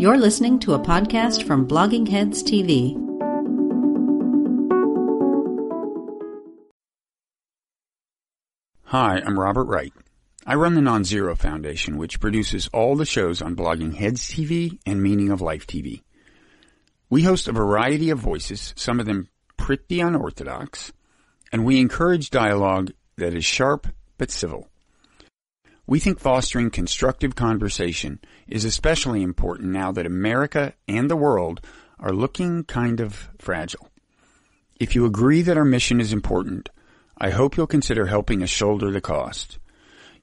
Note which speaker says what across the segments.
Speaker 1: You're listening to a podcast from Blogging Heads TV.
Speaker 2: Hi, I'm Robert Wright. I run the Non-Zero Foundation, which produces all the shows on Blogging Heads TV and Meaning of Life TV. We host a variety of voices, some of them pretty unorthodox, and we encourage dialogue that is sharp but civil. We think fostering constructive conversation is especially important now that America and the world are looking kind of fragile. If you agree that our mission is important, I hope you'll consider helping us shoulder the cost.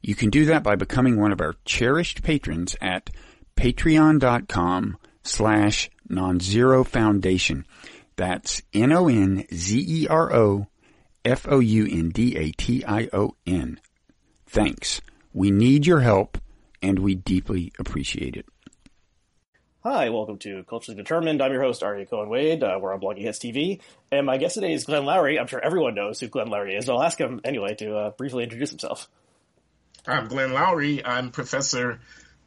Speaker 2: You can do that by becoming one of our cherished patrons at patreon.com slash nonzero foundation. That's N-O-N-Z-E-R-O F-O-U-N-D-A-T-I-O-N. Thanks. We need your help and we deeply appreciate it.
Speaker 3: Hi, welcome to Culturally Determined. I'm your host, Aryeh Cohen Wade. Uh, we're on Blogging Heads TV. And my guest today is Glenn Loury. I'm sure everyone knows who Glenn Loury is, but I'll ask him anyway to uh, briefly introduce himself.
Speaker 4: I'm Glenn Loury. I'm professor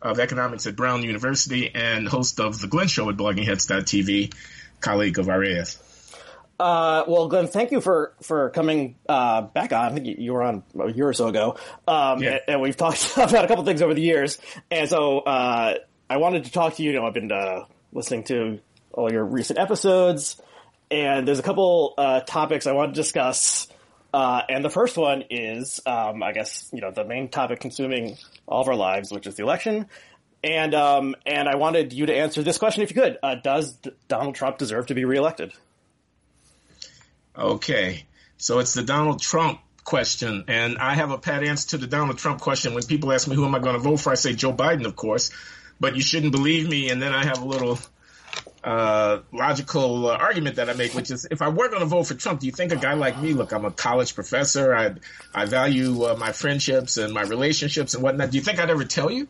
Speaker 4: of economics at Brown University and host of The Glenn Show at bloggingheads.tv, colleague of Aryeh.
Speaker 3: Uh, well, Glenn, thank you for for coming uh, back on. I think you were on a year or so ago, um, yeah. and, and, we've talked about a couple things over the years. And so uh, I wanted to talk to you. You know, I've been uh, listening to all your recent episodes, and there's a couple uh, topics I want to discuss. Uh, and the first one is, um, I guess, you know, the main topic consuming all of our lives, which is the election. And um, and I wanted you to answer this question, if you could: uh, Does Donald Trump deserve to be reelected?
Speaker 4: Okay, so it's the Donald Trump question, and I have a pat answer to the Donald Trump question. When people ask me who am I going to vote for, I say Joe Biden, of course but you shouldn't believe me. And then I have a little uh, logical uh, argument that I make, which is if I were going to vote for Trump, do you think a guy like me, look, I'm a college professor, I I value uh, my friendships and my relationships and whatnot. Do you think I'd ever tell you?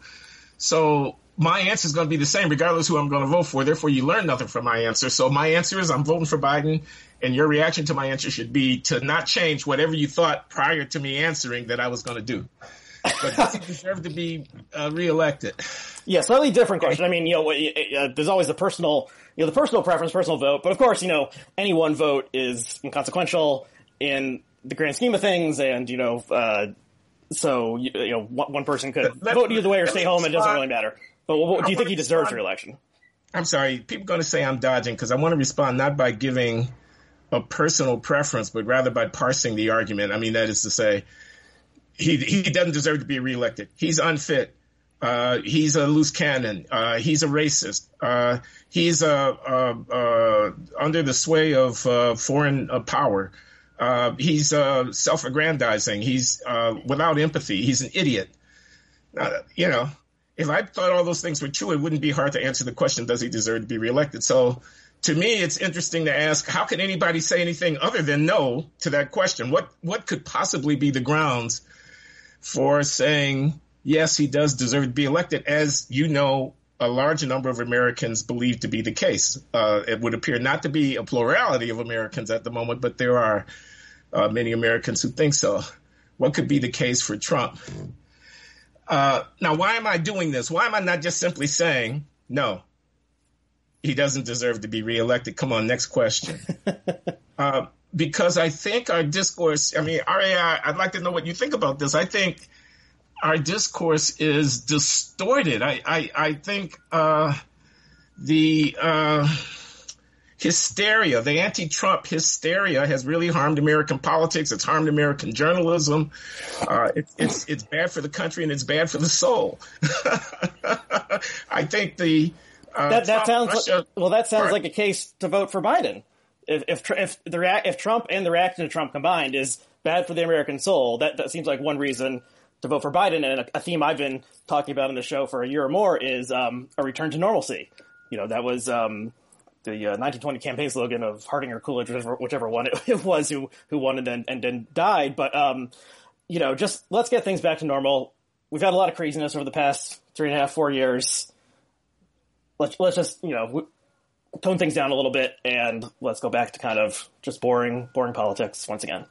Speaker 4: So my answer is going to be the same regardless who I'm going to vote for. Therefore, you learn nothing from my answer. So my answer is I'm voting for Biden, and your reaction to my answer should be to not change whatever you thought prior to me answering that I was going to do. But does he deserve to be uh, reelected?
Speaker 3: Yeah, slightly different question. I mean, you know, uh, there's always the personal, you know, the personal preference, personal vote. But of course, you know, any one vote is inconsequential in the grand scheme of things, and you know, uh, so you, you, know, one, one person could let, vote either way or stay home. It doesn't really matter. But what, do you think he deserves reelection?
Speaker 4: I'm sorry, people are going to say I'm dodging because I want to respond not by giving a personal preference, but rather by parsing the argument. I mean, that is to say, he he doesn't deserve to be reelected. He's unfit. Uh, he's a loose cannon. Uh, he's a racist. Uh, he's under the sway of uh, foreign uh, power. Uh, he's self-aggrandizing. He's without empathy. He's an idiot. you know, if I thought all those things were true, it wouldn't be hard to answer the question: Does he deserve to be reelected? So, to me, it's interesting to ask: How can anybody say anything other than no to that question? What what could possibly be the grounds for saying yes, he does deserve to be elected, as you know, a large number of Americans believe to be the case. Uh, it would appear not to be a plurality of Americans at the moment, but there are uh, many Americans who think so. What could be the case for Trump? Uh, now, why am I doing this? Why am I not just simply saying, no, he doesn't deserve to be reelected? Come on, next question. Uh, because I think our discourse, I mean, Aryeh, I'd like to know what you think about this. I think our discourse is distorted. I I, I think uh, the uh, hysteria, the anti-Trump hysteria, has really harmed American politics. It's harmed American journalism. Uh, it, it's it's bad for the country and it's bad for the soul. I think the
Speaker 3: uh, that, that sounds Russia, well. That sounds like a case to vote for Biden. If if if the if Trump and the reaction to Trump combined is bad for the American soul, that that seems like one reason to vote for Biden. And a, a, theme I've been talking about in the show for a year or more is um, a return to normalcy. You know, that was um, the uh, 1920 campaign slogan of Harding or Coolidge, whichever, whichever one it, it, was who who won and then and then died. But um, you know, just let's get things back to normal. We've had a lot of craziness over the past three and a half, four years. Let's let's just you know tone things down a little bit and let's go back to kind of just boring boring politics once again.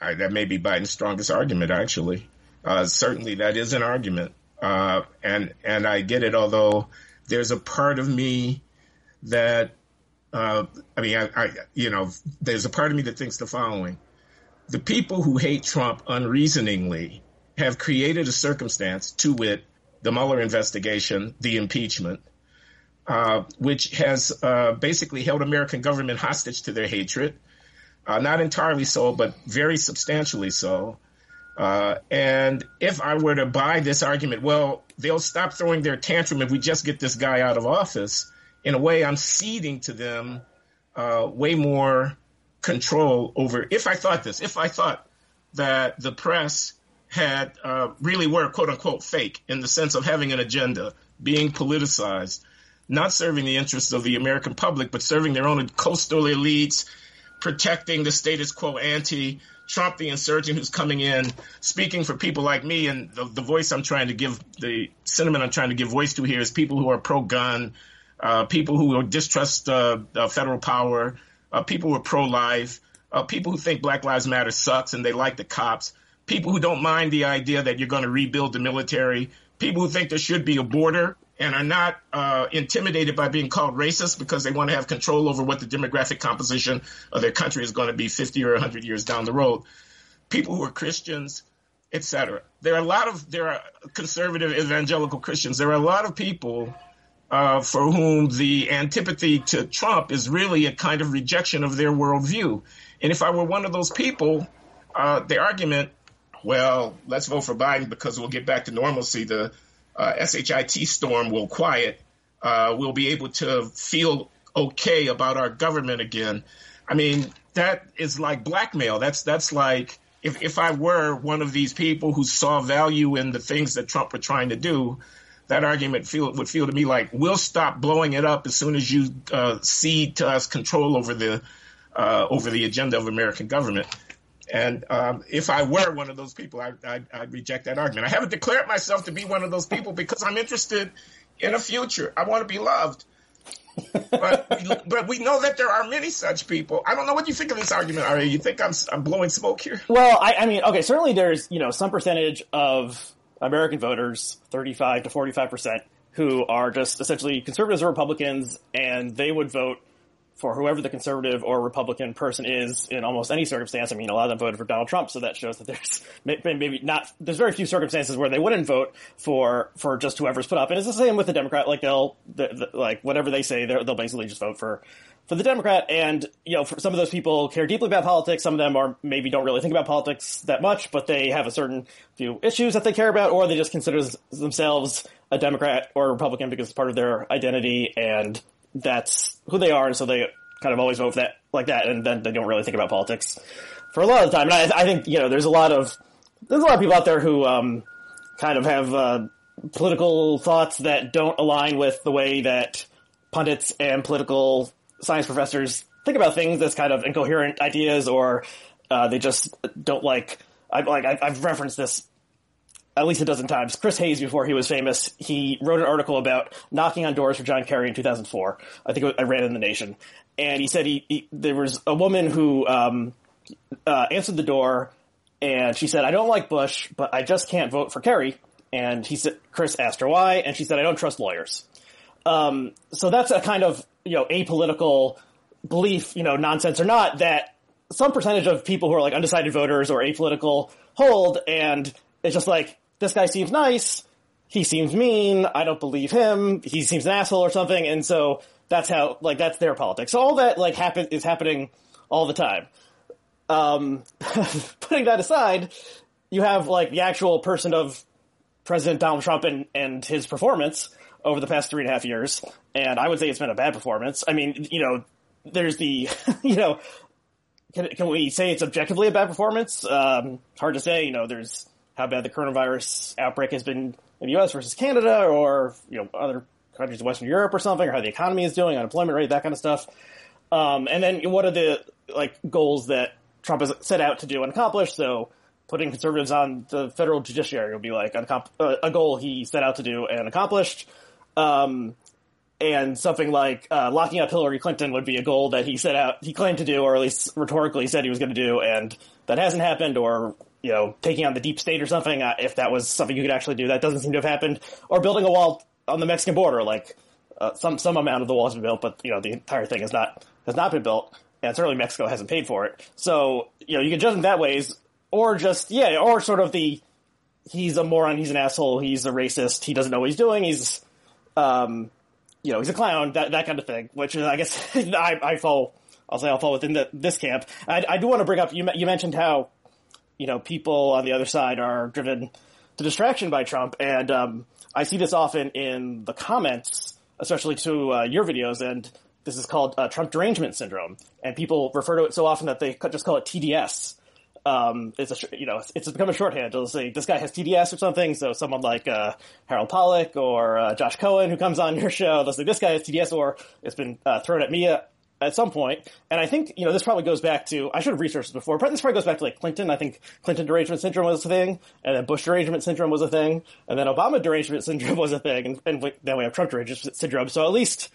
Speaker 4: That may be Biden's strongest argument, actually. Uh, certainly, that is an argument, uh, and and I get it. Although there's a part of me that, uh, I mean, I, I, you know, there's a part of me that thinks the following. The people who hate Trump unreasoningly have created a circumstance, to wit, the Mueller investigation, the impeachment, uh, which has uh, basically held American government hostage to their hatred. Uh, not entirely so, but very substantially so. Uh, and if I were to buy this argument, well, they'll stop throwing their tantrum if we just get this guy out of office. In a way, I'm ceding to them uh, way more control over. If I thought this, if I thought that the press had uh, really were quote unquote fake in the sense of having an agenda, being politicized, not serving the interests of the American public, but serving their own coastal elites, protecting the status quo ante, Trump, the insurgent who's coming in, speaking for people like me. And the, the voice I'm trying to give, the sentiment I'm trying to give voice to here is people who are pro gun, uh, people who distrust uh, uh, federal power, uh, people who are pro life, uh, people who think Black Lives Matter sucks and they like the cops, people who don't mind the idea that you're going to rebuild the military, people who think there should be a border and are not uh, intimidated by being called racist because they want to have control over what the demographic composition of their country is going to be 50 or 100 years down the road. People who are Christians, etc. There are a lot of there are conservative evangelical Christians. There are a lot of people uh, for whom the antipathy to Trump is really a kind of rejection of their worldview. And if I were one of those people, uh, the argument, well, let's vote for Biden because we'll get back to normalcy. The uh, SHIT storm will quiet, uh, we'll be able to feel okay about our government again. I mean, that is like blackmail. That's that's like if if I were one of these people who saw value in the things that Trump were trying to do, that argument feel would feel to me like we'll stop blowing it up as soon as you uh, cede to us control over the uh, over the agenda of American government. And um, if I were one of those people, I, I, I'd reject that argument. I haven't declared myself to be one of those people because I'm interested in a future. I want to be loved. but but we know that there are many such people. I don't know what you think of this argument. Are you think I'm I'm blowing smoke here?
Speaker 3: Well, I, I mean, okay, certainly there's you know some percentage of American voters, 35 to 45 percent, who are just essentially conservatives or Republicans, and they would vote for whoever the conservative or Republican person is in almost any circumstance. I mean, a lot of them voted for Donald Trump, so that shows that there's maybe not, there's very few circumstances where they wouldn't vote for, for just whoever's put up. And it's the same with the Democrat, like they'll, the, the, like whatever they say, they'll basically just vote for, for the Democrat. And, you know, some of those people care deeply about politics. Some of them are maybe don't really think about politics that much, but they have a certain few issues that they care about, or they just consider themselves a Democrat or a Republican because it's part of their identity and that's who they are, and so they kind of always vote that like that, and then they don't really think about politics for a lot of the time. And I, I think you know there's a lot of there's a lot of people out there who um, kind of have uh, political thoughts that don't align with the way that pundits and political science professors think about things as kind of incoherent ideas, or uh, they just don't like. I like I've referenced this at least a dozen times. Chris Hayes, before he was famous, he wrote an article about knocking on doors for John Kerry in 2004. I think I ran in the Nation, and he said he, he there was a woman who um, uh, answered the door, and she said, "I don't like Bush, but I just can't vote for Kerry." And he said, Chris asked her why, and she said, "I don't trust lawyers." Um, so that's a kind of you know apolitical belief, you know, nonsense or not, that some percentage of people who are like undecided voters or apolitical hold, and it's just like this guy seems nice, he seems mean, I don't believe him, he seems an asshole or something, and so that's how like that's their politics. So all that like happen is happening all the time. Um, putting that aside, you have like the actual person of President Donald Trump and, and his performance over the past three and a half years, and I would say it's been a bad performance. I mean, you know, there's the, you know, can, can we say it's objectively a bad performance? Um, hard to say. You know, there's how bad the coronavirus outbreak has been in the U.S. versus Canada, or you know, other countries in Western Europe or something, or how the economy is doing, unemployment rate, that kind of stuff. Um, and then what are the like goals that Trump has set out to do and accomplish? So putting conservatives on the federal judiciary would be like uh, a goal he set out to do and accomplished. Um, and something like uh, locking up Hillary Clinton would be a goal that he set out, he claimed to do, or at least rhetorically said he was going to do, and that hasn't happened. Or you know, taking on the deep state or something. Uh, if that was something you could actually do, that doesn't seem to have happened. Or building a wall on the Mexican border, like uh, some some amount of the wall has been built, but you know the entire thing has not has not been built, and certainly Mexico hasn't paid for it. So you know you can judge him that ways, or just yeah, or sort of the he's a moron, he's an asshole, he's a racist, he doesn't know what he's doing, he's um, you know he's a clown, that that kind of thing. Which is, I guess I, I fall I'll say I'll fall within the, this camp. I, I do want to bring up you you mentioned how you know people on the other side are driven to distraction by Trump, and um, I see this often in the comments, especially to uh, your videos, and this is called uh, Trump derangement syndrome, and people refer to it so often that they just call it TDS. Um, it's a you know it's become a shorthand. They'll say this guy has TDS or something. So someone like uh, Harold Pollack or uh, Josh Cohen who comes on your show, they'll say this guy has TDS, or it's been uh, thrown at me uh, at some point. And I think, you know, this probably goes back to, I should have researched this before, but this probably goes back to like Clinton. I think Clinton derangement syndrome was a thing, and then Bush derangement syndrome was a thing, and then Obama derangement syndrome was a thing, and, and then we have Trump derangement syndrome. So at least,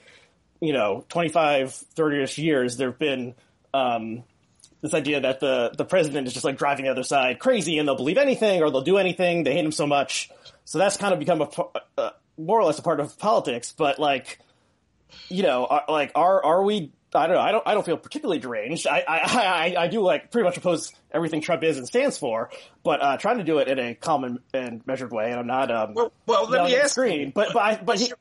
Speaker 3: you know, 25, 30-ish years, there have been, um, this idea that the, the president is just like driving the other side crazy and they'll believe anything or they'll do anything. They hate him so much. So that's kind of become a, uh, more or less a part of politics, but like, you know, are, like, are, are we I don't know. I don't. I don't feel particularly deranged. I, I, I, I do like pretty much oppose everything Trump is and stands for, but uh, trying to do it in a calm and measured way. And I'm not. Um,
Speaker 4: well, well, let me ask.
Speaker 3: Screen, but but I, but he,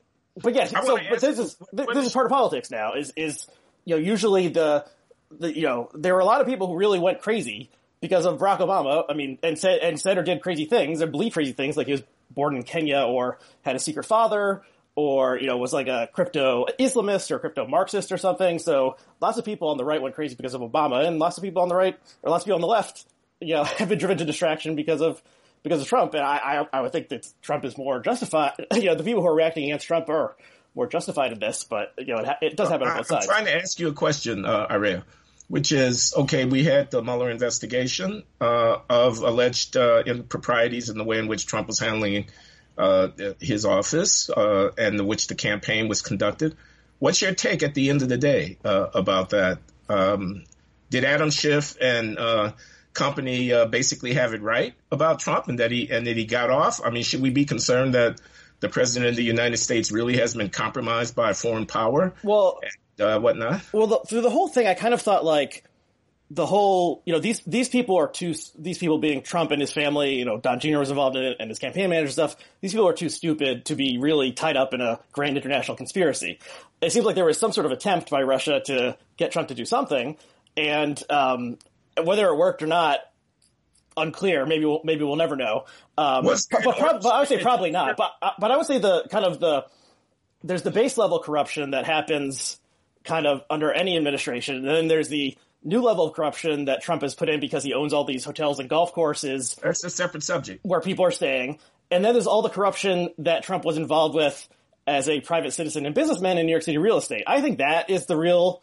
Speaker 3: but yes. So but this is this, this is part of politics now. Is is you know usually the the you know there were a lot of people who really went crazy because of Barack Obama. I mean, and said and said or did crazy things and believed crazy things, like he was born in Kenya or had a secret father or you know was like a crypto Islamist or crypto Marxist or something. So lots of people on the right went crazy because of Obama, and lots of people on the right or lots of people on the left, you know, have been driven to distraction because of because of Trump. And I I, I would think that Trump is more justified. You know, the people who are reacting against Trump are more justified in this, but you know, it, ha- it does happen on both sides.
Speaker 4: I'm trying to ask you a question, uh. Which is okay. We had the Mueller investigation uh, of alleged uh, improprieties in the way in which Trump was handling uh, his office uh, and which the campaign was conducted. What's your take at the end of the day uh, about that? Um, did Adam Schiff and uh, company uh, basically have it right about Trump and that he and that he got off? I mean, should we be concerned that the president of the United States really has been compromised by a foreign power?
Speaker 3: Well,
Speaker 4: and, uh, whatnot.
Speaker 3: Well, the, through the whole thing, I kind of thought like the whole, you know, these these people are too. These people being Trump and his family, you know, Don Jr. was involved in it, and his campaign manager stuff. These people are too stupid to be really tied up in a grand international conspiracy. It seems like there was some sort of attempt by Russia to get Trump to do something, and um, whether it worked or not, unclear. Maybe we'll maybe we'll never know. Um, but, but, but, I would say probably not. But uh, but I would say the kind of the there's the base level corruption that happens kind of under any administration, and then there's the new level of corruption that Trump has put in because he owns all these hotels and golf courses.
Speaker 4: That's a separate subject.
Speaker 3: Where people are staying. And then there's all the corruption that Trump was involved with as a private citizen and businessman in New York City real estate. I think that is the real.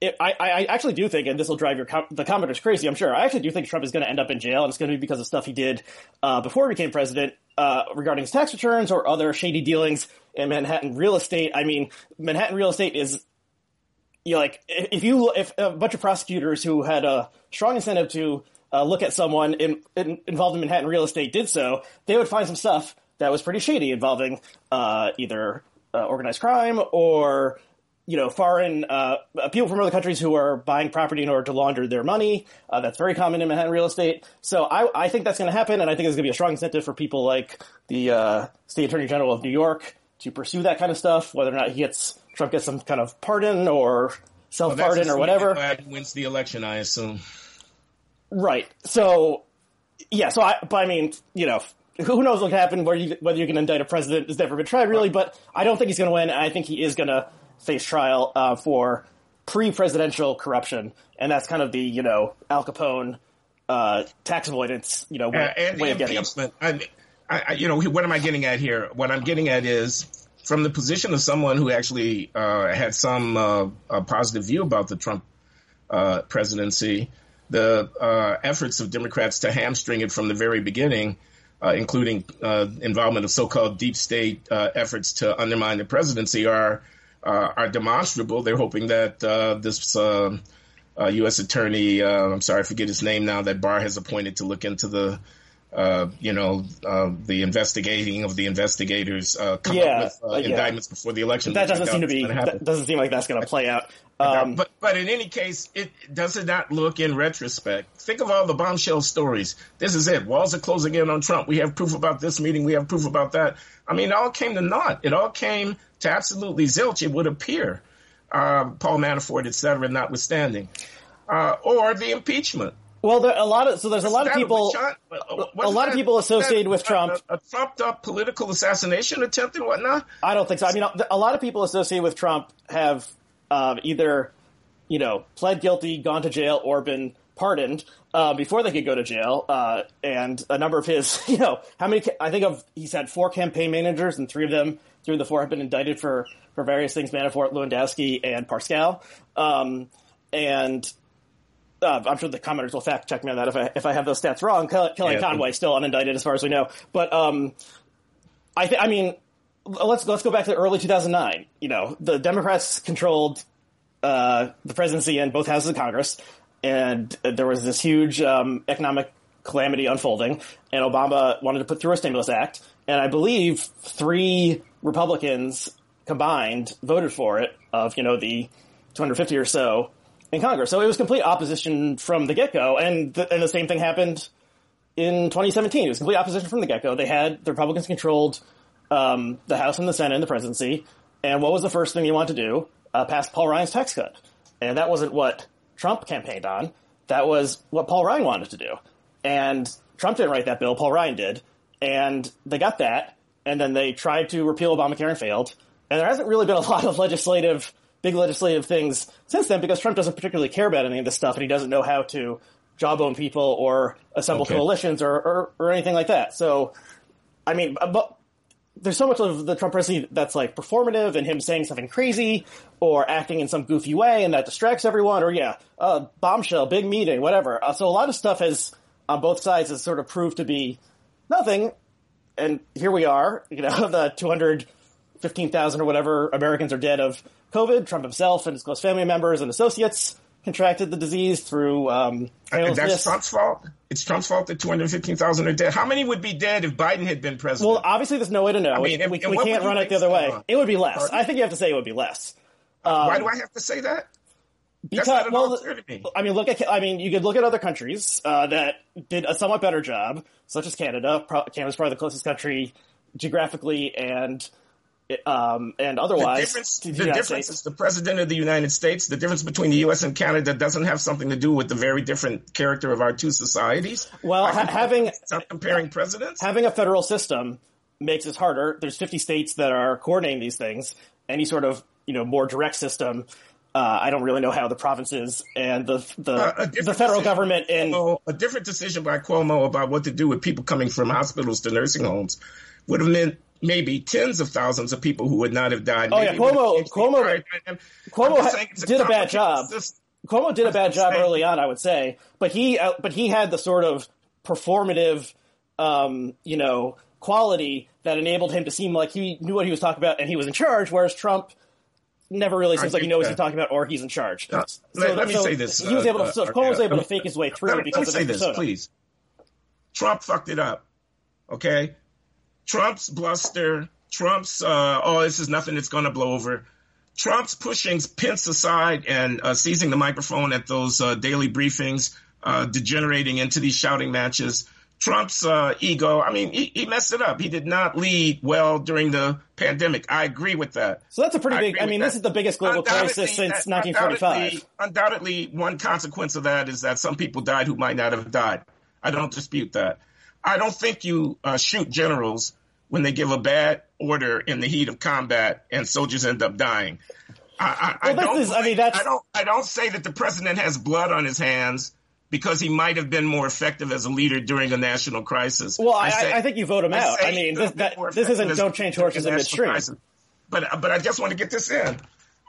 Speaker 3: It, I, I actually do think, and this will drive your com- the commenters crazy, I'm sure. I actually do think Trump is going to end up in jail, and it's going to be because of stuff he did uh, before he became president uh, regarding his tax returns or other shady dealings in Manhattan real estate. I mean, Manhattan real estate is you know, like if you if a bunch of prosecutors who had a strong incentive to uh, look at someone in, in, involved in Manhattan real estate did so, they would find some stuff that was pretty shady involving uh, either uh, organized crime or you know foreign uh, people from other countries who are buying property in order to launder their money. Uh, that's very common in Manhattan real estate. So I, I think that's going to happen, and I think there's going to be a strong incentive for people like the uh, state attorney general of New York to pursue that kind of stuff, whether or not he gets Trump gets some kind of pardon or self pardon well, or whatever.
Speaker 4: Wins the election, I assume.
Speaker 3: Right. So, yeah. So I, but I mean, you know, who knows what can happen? Whether you, whether you can indict a president has never been tried, really. But I don't think he's going to win. I think he is going to face trial uh, for pre-presidential corruption, and that's kind of the you know Al Capone uh, tax avoidance, you know, way, uh, and, way of getting it.
Speaker 4: I, I, you know, what am I getting at here? What I'm getting at is from the position of someone who actually uh, had some uh, positive view about the Trump uh, presidency, the uh, efforts of Democrats to hamstring it from the very beginning, uh, including involvement of so-called deep state efforts to undermine the presidency, are are demonstrable. They're hoping that this U.S. attorney, I'm sorry, I forget his name now, that Barr has appointed to look into the uh, you know, uh, the investigating of the investigators uh, come
Speaker 3: Yeah,
Speaker 4: up with uh,
Speaker 3: uh, yeah.
Speaker 4: indictments before the election.
Speaker 3: That doesn't seem to be. That doesn't seem like that's going to play out.
Speaker 4: Uh,
Speaker 3: Um,
Speaker 4: but but in any case, it does it not look in retrospect. Think of all the bombshell stories. This is it. Walls are closing in on Trump. We have proof about this meeting. We have proof about that. I mean, it all came to naught. It all came to absolutely zilch. It would appear, um, Paul Manafort, et cetera, notwithstanding, uh, or the impeachment.
Speaker 3: Well, there, a lot of so there's a lot of people.
Speaker 4: Uh,
Speaker 3: a lot of people associated with Trump.
Speaker 4: A, a trumped up political assassination attempt and whatnot.
Speaker 3: I don't think so. I mean, a lot of people associated with Trump have um, either, you know, pled guilty, gone to jail, or been pardoned uh, before they could go to jail. Uh, and a number of his, you know, how many? I think of he's had four campaign managers, and three of them, three of the four, have been indicted for for various things: Manafort, Lewandowski, and Parscale. Um, and uh, I'm sure the commenters will fact check me on that if I if I have those stats wrong. Kelly,
Speaker 4: Yeah.
Speaker 3: Conway still unindicted as far as we know, but um, I think I mean let's let's go back to early 2009. You know, the Democrats controlled uh, the presidency and both houses of Congress, and there was this huge um, economic calamity unfolding, and Obama wanted to put through a stimulus act, and I believe three Republicans combined voted for it of you know the 250 or so in Congress. So it was complete opposition from the get go, and the, and the same thing happened in 2017. It was complete opposition from the get go. They had the Republicans controlled um, the House and the Senate and the presidency. And what was the first thing you wanted to do? Uh, pass Paul Ryan's tax cut. And that wasn't what Trump campaigned on. That was what Paul Ryan wanted to do. And Trump didn't write that bill. Paul Ryan did. And they got that. And then they tried to repeal Obamacare and failed. And there hasn't really been a lot of legislative, big legislative things since then because Trump doesn't particularly care about any of this stuff and he doesn't know how to jawbone people or assemble
Speaker 4: Okay.
Speaker 3: coalitions or, or, or anything like that. So, I mean, but there's so much of the Trump presidency that's like performative and him saying something crazy or acting in some goofy way and that distracts everyone or yeah, uh, bombshell, big meeting, whatever. Uh, so a lot of stuff has on both sides has sort of proved to be nothing. And here we are, you know, the 215,000 or whatever Americans are dead of COVID. Trump himself and his close family members and associates contracted the disease through um,
Speaker 4: that's. Trump's fault. It's Trump's fault that 215,000 are dead. How many would be dead if Biden had been president?
Speaker 3: Well, obviously, there's no way to know.
Speaker 4: I mean, and-
Speaker 3: we
Speaker 4: and
Speaker 3: we can't run it the other way.
Speaker 4: on?
Speaker 3: It would be less.
Speaker 4: Pardon?
Speaker 3: I think you have to say it would be less.
Speaker 4: Why do I have to say that?
Speaker 3: Because,
Speaker 4: not at all
Speaker 3: well,
Speaker 4: me.
Speaker 3: I mean, look at. I mean, you could look at other countries uh, that did a somewhat better job, such as Canada. Pro- Canada's probably the closest country geographically and um, and
Speaker 4: The
Speaker 3: otherwise.
Speaker 4: difference,
Speaker 3: to
Speaker 4: the
Speaker 3: United
Speaker 4: difference
Speaker 3: States.
Speaker 4: is the president of the United States. The difference between the U.S. and Canada doesn't have something to do with the very different character of our two societies.
Speaker 3: Well, ha- having
Speaker 4: comparing presidents.
Speaker 3: having a federal system makes it harder. There's 50 states that are coordinating these things. Any sort of you know more direct system. Uh, I don't really know how the provinces and the the,
Speaker 4: Uh,
Speaker 3: the federal government
Speaker 4: Cuomo- a different decision by Cuomo about what to do with people coming from hospitals to nursing homes would have meant maybe tens of thousands of people who would not have died.
Speaker 3: Oh, yeah,
Speaker 4: it would have
Speaker 3: Cuomo- Cuomo- Cuomo
Speaker 4: I'm just
Speaker 3: ha-
Speaker 4: saying it's
Speaker 3: did a bad job.
Speaker 4: system.
Speaker 3: Cuomo did a bad job early on, I would say, but he uh, but he had the sort of performative, um, you know, quality that enabled him to seem like he knew what he was talking about and he was in charge. Whereas Trump never really seems like he knows what
Speaker 4: that.
Speaker 3: he's talking about or he's in charge.
Speaker 4: Uh, let- let me say this,
Speaker 3: He was
Speaker 4: uh,
Speaker 3: able to.
Speaker 4: uh,
Speaker 3: So Cuomo was
Speaker 4: uh,
Speaker 3: able to fake his way
Speaker 4: Let
Speaker 3: through
Speaker 4: me,
Speaker 3: because
Speaker 4: let me
Speaker 3: of
Speaker 4: say this,
Speaker 3: persona.
Speaker 4: please. Trump fucked it up. Okay? Trump's bluster, Trump's, uh, oh, this is nothing that's going to blow over. Trump's pushing Pence aside and uh, seizing the microphone at those uh, daily briefings, uh, degenerating into these shouting matches. Trump's uh, ego, I mean, he, he messed it up. He did not lead well during the pandemic. I agree with that.
Speaker 3: So that's a pretty
Speaker 4: I
Speaker 3: big. I mean,
Speaker 4: that.
Speaker 3: this is the biggest global crisis since
Speaker 4: that-
Speaker 3: 1945.
Speaker 4: Undoubtedly, undoubtedly, one consequence of that is that some people died who might not have died. I don't dispute that. I don't think you uh, shoot generals when they give a bad order in the heat of combat and soldiers end up dying. I, I,
Speaker 3: Well,
Speaker 4: I don't.
Speaker 3: is- I mean, that's-
Speaker 4: I don't. I don't say that the president has blood on his hands because he might have been more effective as a leader during a national crisis.
Speaker 3: Well, I,
Speaker 4: say-
Speaker 3: I, I think you vote him out. I mean, this, that, this isn't don't change horses in midstream.
Speaker 4: crisis. But but I just want to get this in.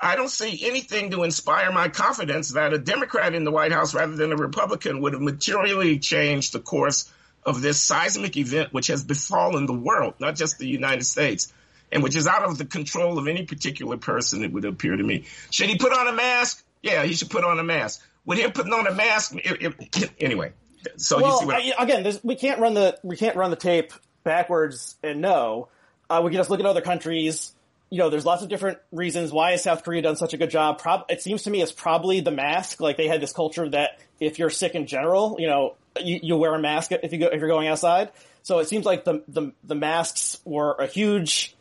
Speaker 4: I don't see anything to inspire my confidence that a Democrat in the White House rather than a Republican would have materially changed the course of this seismic event, which has befallen the world, not just the United States, and which is out of the control of any particular person, it would appear to me. Should he put on a mask? Yeah, he should put on a mask. With him putting on a mask, it, it, anyway. So
Speaker 3: well,
Speaker 4: you see what
Speaker 3: I, again, we can't run the we can't run the tape backwards and know. Uh, we can just look at other countries. You know, there's lots of different reasons why has South Korea done such a good job. Prob- it seems to me it's probably the mask. Like they had this culture that if you're sick in general, you know, you, you wear a mask if you go if you're going outside. So it seems like the the, the masks were a huge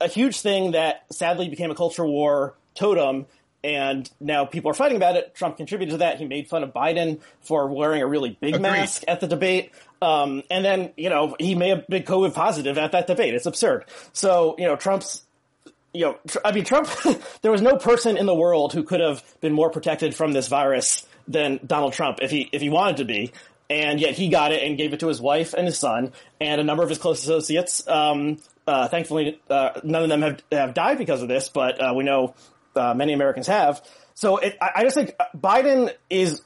Speaker 3: a huge thing that sadly became a culture war totem and now people are fighting about it. Trump contributed to that. He made fun of Biden for wearing a really big
Speaker 4: Agreed.
Speaker 3: mask at the debate. Um, and then, you know, he may have been COVID positive at that debate. It's absurd. So, you know, Trump's, you know, tr- I mean, Trump, there was no person in the world who could have been more protected from this virus than Donald Trump if he, if he wanted to be. And yet he got it and gave it to his wife and his son and a number of his close associates. Um, uh, thankfully, uh, none of them have, have died because of this, but, uh, we know uh, many Americans have. So it, I, I just think Biden is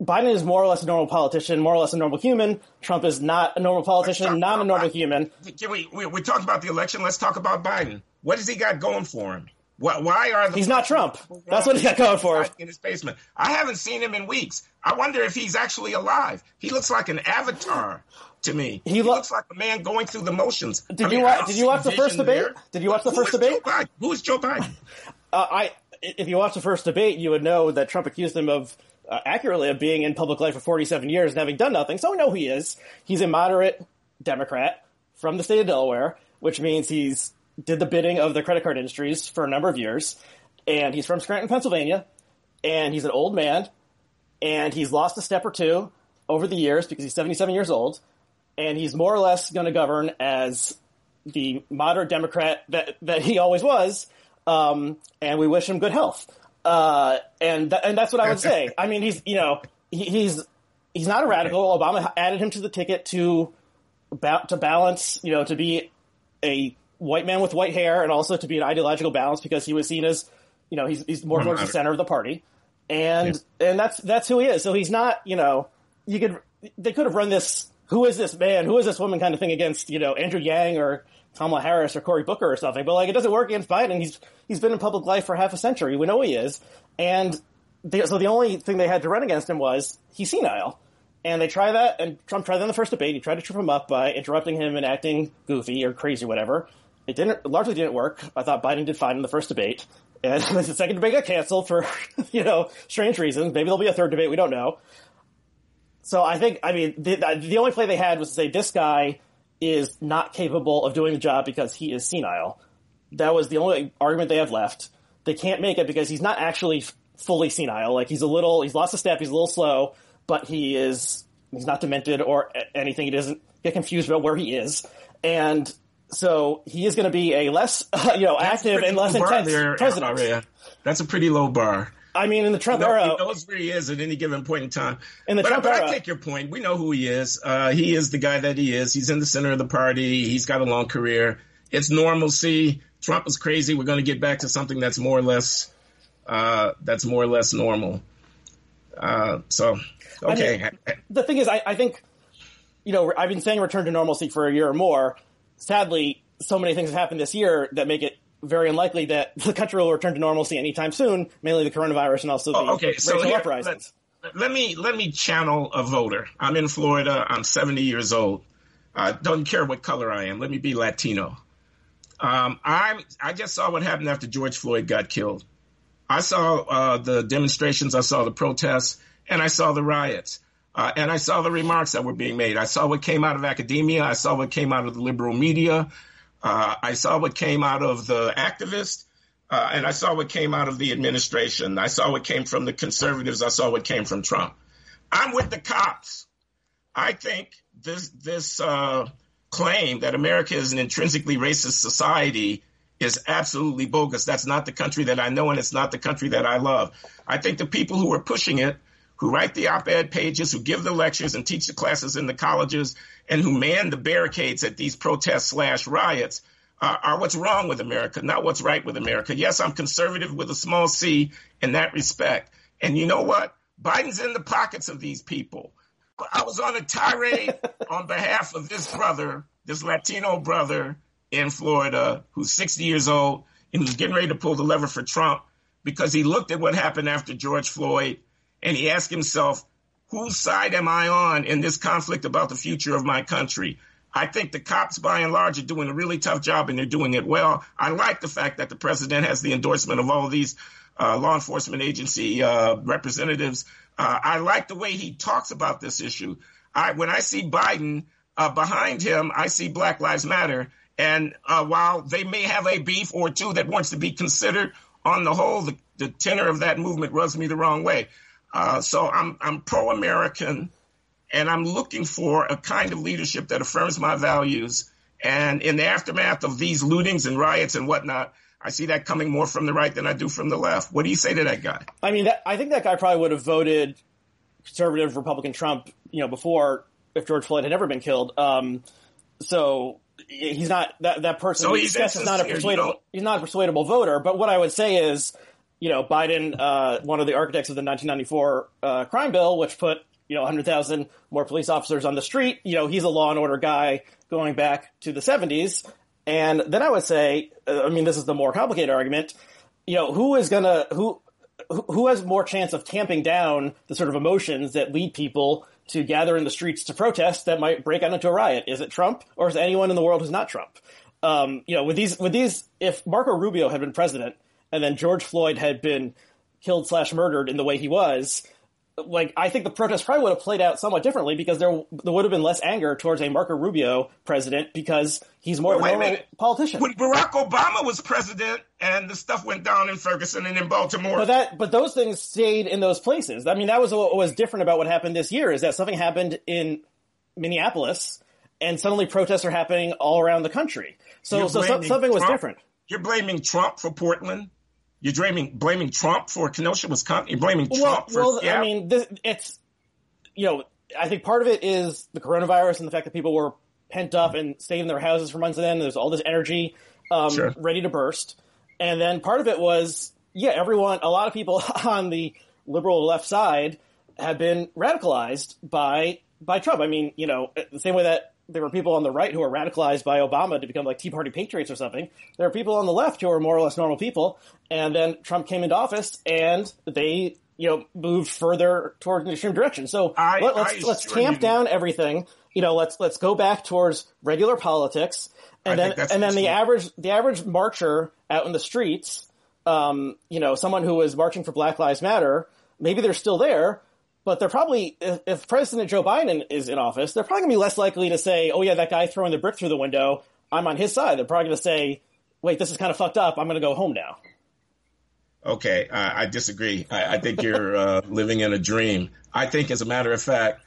Speaker 3: Biden is more or less a normal politician, more or less a normal human. Trump is not a normal politician, not a normal human.
Speaker 4: Can we, we we about the election? Let's talk about Biden. What has he got going for him? Why, why are the
Speaker 3: He's not Trump. That's what he got going for him.
Speaker 4: in his basement? I haven't seen him in weeks. I wonder if he's actually alive. He looks like an avatar to me.
Speaker 3: He
Speaker 4: He,
Speaker 3: lo-
Speaker 4: looks like a man going through the motions.
Speaker 3: Did
Speaker 4: I
Speaker 3: you
Speaker 4: mean,
Speaker 3: wa-
Speaker 4: I
Speaker 3: did you watch the first debate?
Speaker 4: there.
Speaker 3: Did you watch the
Speaker 4: Who
Speaker 3: first debate?
Speaker 4: Who is Joe Biden?
Speaker 3: Uh, I, if you watch the first debate, you would know that Trump accused him of uh, accurately of being in public life for 47 years and having done nothing. So we know he is. He's a moderate Democrat from the state of Delaware, which means he's did the bidding of the credit card industries for a number of years, and he's from Scranton, Pennsylvania, and he's an old man, and he's lost a step or two over the years because he's 77 years old, and he's more or less going to govern as the moderate Democrat that that he always was, um, and we wish him good health. Uh, and th- and that's what I would say. I mean, he's you know he, he's he's not a radical. Obama added him to the ticket to ba- to balance, you know, to be a white man with white hair, and also to be an ideological balance because he was seen as you know he's he's more towards the center of the party, and and that's that's who he is. So he's not you know you could they could have run this who is this man who is this woman kind of thing against you know Andrew Yang or Kamala Harris or Cory Booker or something, but like it doesn't work against Biden. He's he's been in public life for half a century. We know he is, and they, so the only thing they had to run against him was he's senile. And they try that, and Trump tried that in the first debate. He tried to trip him up by interrupting him and acting goofy or crazy, or whatever. It didn't largely didn't work. I thought Biden did fine in the first debate, and the second debate got canceled for you know strange reasons. Maybe there'll be a third debate. We don't know. So I think, I mean, the, the only play they had was to say this guy is not capable of doing the job because he is senile. That was the only argument they have left. They can't make it because he's not actually fully senile. Like he's a little, he's lost a step, he's a little slow, but he is, he's not demented or anything. He doesn't get confused about where he is. And so he is going to be a less, you know, active and less intense
Speaker 4: there,
Speaker 3: president.
Speaker 4: That's a pretty low bar.
Speaker 3: I mean, in the Trump
Speaker 4: No,
Speaker 3: era,
Speaker 4: he knows where he is at any given point in time.
Speaker 3: In the
Speaker 4: but,
Speaker 3: Trump
Speaker 4: but
Speaker 3: era-
Speaker 4: I take your point. We know who he is. Uh, he is the guy that he is. He's in the center of the party. He's got a long career. It's normalcy. Trump is crazy. We're going to get back to something that's more or less uh, that's more or less normal. Uh, so, okay.
Speaker 3: the thing is, I, I think, you know, I've been saying return to normalcy for a year or more. Sadly, so many things have happened this year that make it very unlikely that the country will return to normalcy anytime soon, mainly the coronavirus and also the
Speaker 4: Oh, okay, so
Speaker 3: racial
Speaker 4: here,
Speaker 3: uprisings.
Speaker 4: let, let me let me channel a voter. I'm in Florida. I'm 70 years old. Uh, don't care what color I am. Let me be Latino. Um, I'm. I just saw what happened after George Floyd got killed. I saw uh, the demonstrations. I saw the protests, and I saw the riots. Uh, and I saw the remarks that were being made. I saw what came out of academia. I saw what came out of the liberal media. Uh, I saw what came out of the activists. Uh, and I saw what came out of the administration. I saw what came from the conservatives. I saw what came from Trump. I'm with the cops. I think this this uh, claim that America is an intrinsically racist society is absolutely bogus. That's not the country that I know, and it's not the country that I love. I think the people who are pushing it, who write the op-ed pages, who give the lectures and teach the classes in the colleges, and who man the barricades at these protests slash riots, uh, are what's wrong with America, not what's right with America. Yes, I'm conservative with a small c in that respect. And you know what? Biden's in the pockets of these people. I was on a tirade on behalf of this brother, this Latino brother in Florida, who's 60 years old and who's getting ready to pull the lever for Trump because he looked at what happened after George Floyd and he asked himself, whose side am I on in this conflict about the future of my country? I think the cops, by and large, are doing a really tough job and they're doing it well. I like the fact that the president has the endorsement of all these uh, law enforcement agency uh, representatives. Uh, I like the way he talks about this issue. I, when I see Biden uh, behind him, I see Black Lives Matter. And uh, while they may have a beef or two that wants to be considered, on the whole, the, the tenor of that movement rubs me the wrong way. Uh, so I'm I'm pro-American, and I'm looking for a kind of leadership that affirms my values. And in the aftermath of these lootings and riots and whatnot, I see that coming more from the right than I do from the left. What do you say to that guy?
Speaker 3: I mean, that, I think that guy probably would have voted conservative Republican Trump, you know, before if George Floyd had never been killed. Um, so he's not that that person.
Speaker 4: So he's
Speaker 3: is not a persuadable. He's not a persuadable voter. But what I would say is, you know, Biden, uh, one of the architects of the 1994 uh, crime bill, which put you know 100,000 more police officers on the street. You know, he's a law and order guy going back to the 70s. And then I would say, uh, I mean, this is the more complicated argument. You know, who is gonna who who has more chance of tamping down the sort of emotions that lead people to gather in the streets to protest that might break out into a riot? Is it Trump or is anyone in the world who's not Trump? Um, you know, with these, with these, if Marco Rubio had been president and then George Floyd had been killed slash murdered in the way he was, like I think the protest probably would have played out somewhat differently because there there would have been less anger towards a Marco Rubio president because he's more well, of a normal politician.
Speaker 4: When Barack Obama was president and the stuff went down in Ferguson and in Baltimore,
Speaker 3: but that but those things stayed in those places. I mean, that was what was different about what happened this year is that something happened in Minneapolis and suddenly protests are happening all around the country. So so something was different.
Speaker 4: You're blaming Trump for Portland. You're blaming blaming Trump for Kenosha, Wisconsin. You're blaming
Speaker 3: well,
Speaker 4: Trump for
Speaker 3: well, I mean, this, it's you know, I think part of it is the coronavirus and the fact that people were pent up and stayed in their houses for months. And then there's all this energy um, sure. ready to burst. And then part of it was, yeah, everyone, a lot of people on the liberal left side have been radicalized by by Trump. I mean, you know, the same way that there were people on the right who were radicalized by Obama to become like Tea Party patriots or something. There are people on the left who are more or less normal people. And then Trump came into office and they, you know, moved further toward an extreme direction. So I, let, us let's, let's tamp down everything. You know, let's let's go back towards regular politics. And I then and then the average the average marcher out in the streets, um, you know, someone who was marching for Black Lives Matter, maybe they're still there, but they're probably, if, President Joe Biden is in office, they're probably going to be less likely to say, oh yeah, that guy throwing the brick through the window, I'm on his side. They're probably going to say, wait, this is kind of fucked up. I'm going to go home now.
Speaker 4: Okay, I disagree. I, I think you're uh, living in a dream. I think, as a matter of fact,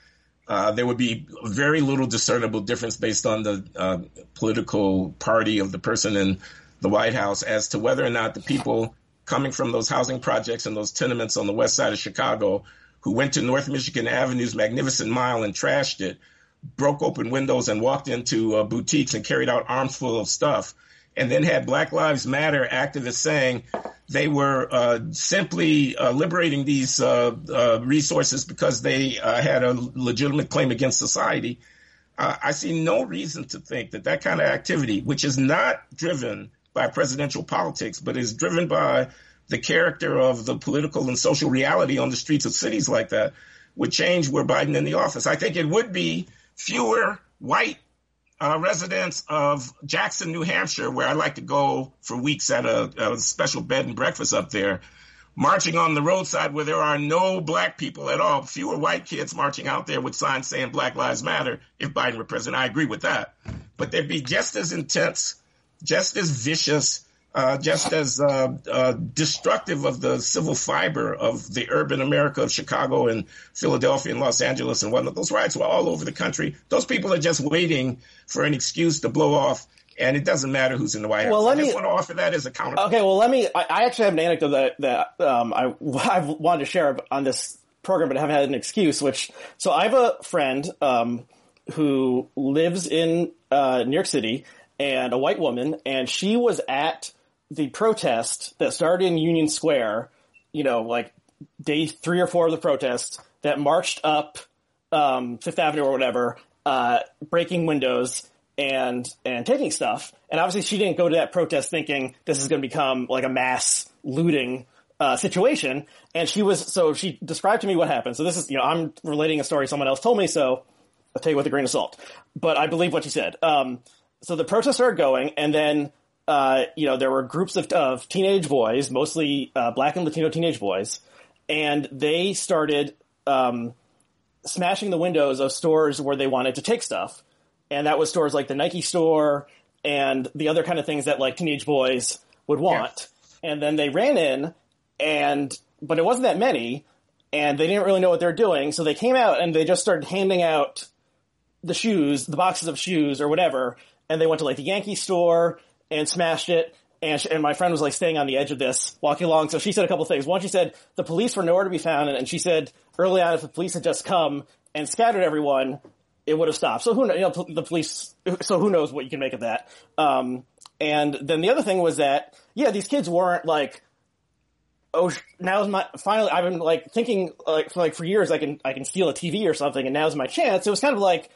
Speaker 4: uh, there would be very little discernible difference based on the uh, political party of the person in the White House as to whether or not the people coming from those housing projects and those tenements on the west side of Chicago who went to North Michigan Avenue's Magnificent Mile and trashed it, broke open windows and walked into uh, boutiques and carried out arms full of stuff, and then had Black Lives Matter activists saying they were uh, simply uh, liberating these uh, uh, resources because they uh, had a legitimate claim against society. I see no reason to think that that kind of activity, which is not driven by presidential politics, but is driven by the character of the political and social reality on the streets of cities like that would change were Biden in the office. I think it would be fewer white uh, residents of Jackson, New Hampshire, where I like to go for weeks at a, a, special bed and breakfast up there, marching on the roadside where there are no black people at all, fewer white kids marching out there with signs saying Black Lives Matter if Biden were president. I agree with that. But there'd be just as intense, just as vicious, uh, just as uh, uh, destructive of the civil fiber of the urban America of Chicago and Philadelphia and Los Angeles and whatnot. Those riots were all over the country. Those people are just waiting for an excuse to blow off. And it doesn't matter who's in the White House. Well, let I me, want to offer that as a counter.
Speaker 3: Okay, well, let me. I, I actually have an anecdote that, that um, I, I've wanted to share on this program, but I haven't had an excuse. Which so I have a friend um, who lives in uh, New York City, and a white woman, and she was at the protest that started in Union Square, you know, like day three or four of the protest that marched up um, Fifth Avenue or whatever, uh, breaking windows and and taking stuff. And obviously, she didn't go to that protest thinking this is going to become like a mass looting uh, situation. And she was, so she described to me what happened. So this is, you know, I'm relating a story someone else told me, so I'll take it with a grain of salt. But I believe what she said. Um, so the protests are going, and then, uh, you know, there were groups of, of teenage boys, mostly uh, black and Latino teenage boys, and they started um, smashing the windows of stores where they wanted to take stuff. And that was stores like the Nike store and the other kind of things that like teenage boys would want. Yeah. And then they ran in and but it wasn't that many, and they didn't really know what they were doing, so they came out and they just started handing out the shoes, the boxes of shoes or whatever, and they went to like the Yankee store and smashed it. And, she, and my friend was like staying on the edge of this, walking along. So she said a couple things. One, she said the police were nowhere to be found, and, and she said early on, if the police had just come and scattered everyone, it would have stopped. So who you know the police? So who knows what you can make of that? Um, and then the other thing was that yeah, these kids weren't like oh, now's my finally. I've been like thinking like for like for years I can I can steal a TV or something, and now's my chance. It was kind of like,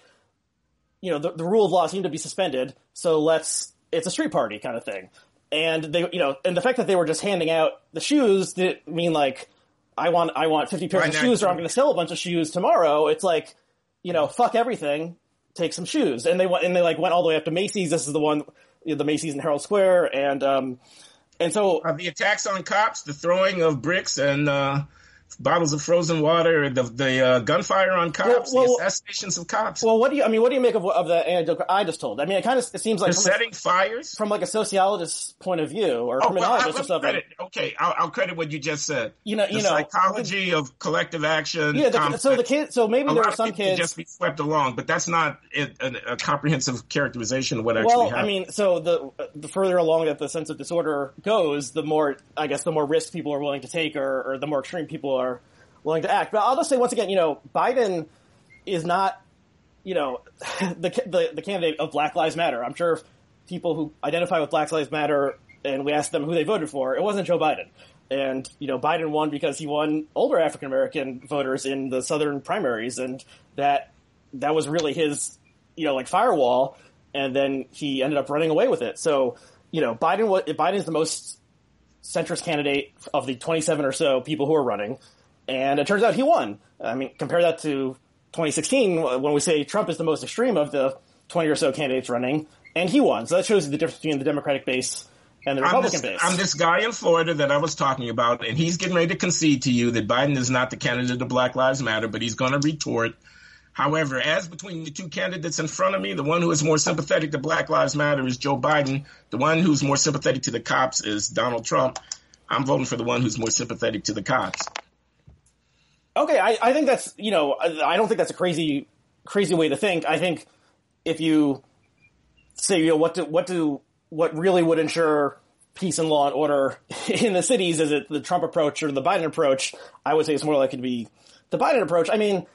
Speaker 3: you know, the, the rule of law seemed to be suspended, so let's it's a street party kind of thing. And they, you know, and the fact that they were just handing out the shoes didn't mean like I want I want fifty pairs of shoes, or I'm going to sell a bunch of shoes tomorrow. It's like, you know, fuck everything, take some shoes, and they went and they like went all the way up to Macy's. This is the one, you know, the Macy's in Herald Square, and um, and so
Speaker 4: uh, the attacks on cops, the throwing of bricks and uh, bottles of frozen water, the the uh, gunfire on cops, well, well, the assassinations of cops.
Speaker 3: Well, what do you? I mean, what do you make of of the anecdote I just told? I mean, it kind of it seems like
Speaker 4: setting a, fires
Speaker 3: from like a sociologist's point of view or oh, criminologist well, or something.
Speaker 4: Credit. Okay, I'll, I'll, credit what you just said.
Speaker 3: You know,
Speaker 4: the
Speaker 3: you know,
Speaker 4: psychology of collective action.
Speaker 3: Yeah, the, so the kids. So maybe there are some kids
Speaker 4: just be swept along, but that's not a, a, a comprehensive characterization of what
Speaker 3: actually
Speaker 4: well, happened.
Speaker 3: I mean, so the the further along that the sense of disorder goes, the more I guess the more risk people are willing to take, or, or the more extreme people are willing to act. But I'll just say once again, you know, Biden is not, you know, the, the, the candidate of Black Lives Matter. I'm sure people who identify with Black Lives Matter and we asked them who they voted for, it wasn't Joe Biden. And, you know, Biden won because he won older African American voters in the southern primaries and that, that was really his, you know, like firewall. And then he ended up running away with it. So, you know, Biden, Biden is the most centrist candidate of the 27 or so people who are running and it turns out he won. I mean, compare that to 2016 when we say Trump is the most extreme of the 20 or so candidates running, and he won. So that shows you the difference between the Democratic base and the Republican
Speaker 4: I'm this,
Speaker 3: base.
Speaker 4: I'm this guy in Florida that I was talking about, and he's getting ready to concede to you that Biden is not the candidate of Black Lives Matter, but he's going to retort. However, as between the two candidates in front of me, the one who is more sympathetic to Black Lives Matter is Joe Biden. The one who's more sympathetic to the cops is Donald Trump. I'm voting for the one who's more sympathetic to the cops.
Speaker 3: Okay, I, I think that's you know I, don't think that's a crazy crazy way to think. I think if you say you know what do what do what really would ensure peace and law and order in the cities is it the Trump approach or the Biden approach? I would say it's more likely to be the Biden approach. I mean,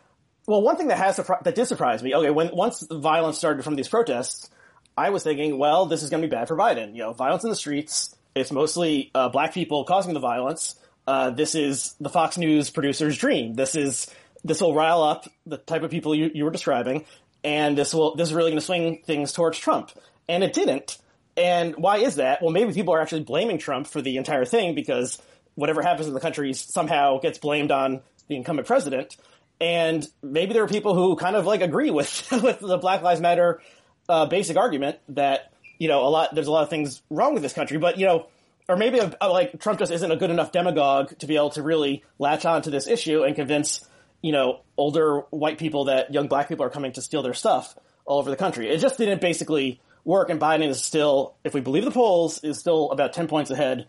Speaker 3: well, one thing that has that did surprise me. Okay, when once violence started from these protests, I was thinking, well, this is going to be bad for Biden. You know, violence in the streets. It's mostly uh, black people causing the violence uh, this is the Fox News producer's dream. This is this will rile up the type of people you, you were describing, and this will this is really going to swing things towards Trump. And it didn't. And why is that? Well, maybe people are actually blaming Trump for the entire thing because whatever happens in the country somehow gets blamed on the incumbent president. And maybe there are people who kind of like agree with with the Black Lives Matter uh, basic argument that you know a lot there's a lot of things wrong with this country, but you know or maybe a, a, like Trump just isn't a good enough demagogue to be able to really latch on to this issue and convince you know older white people that young black people are coming to steal their stuff all over the country. It just didn't basically work, and Biden is still, if we believe the polls, is still about ten points ahead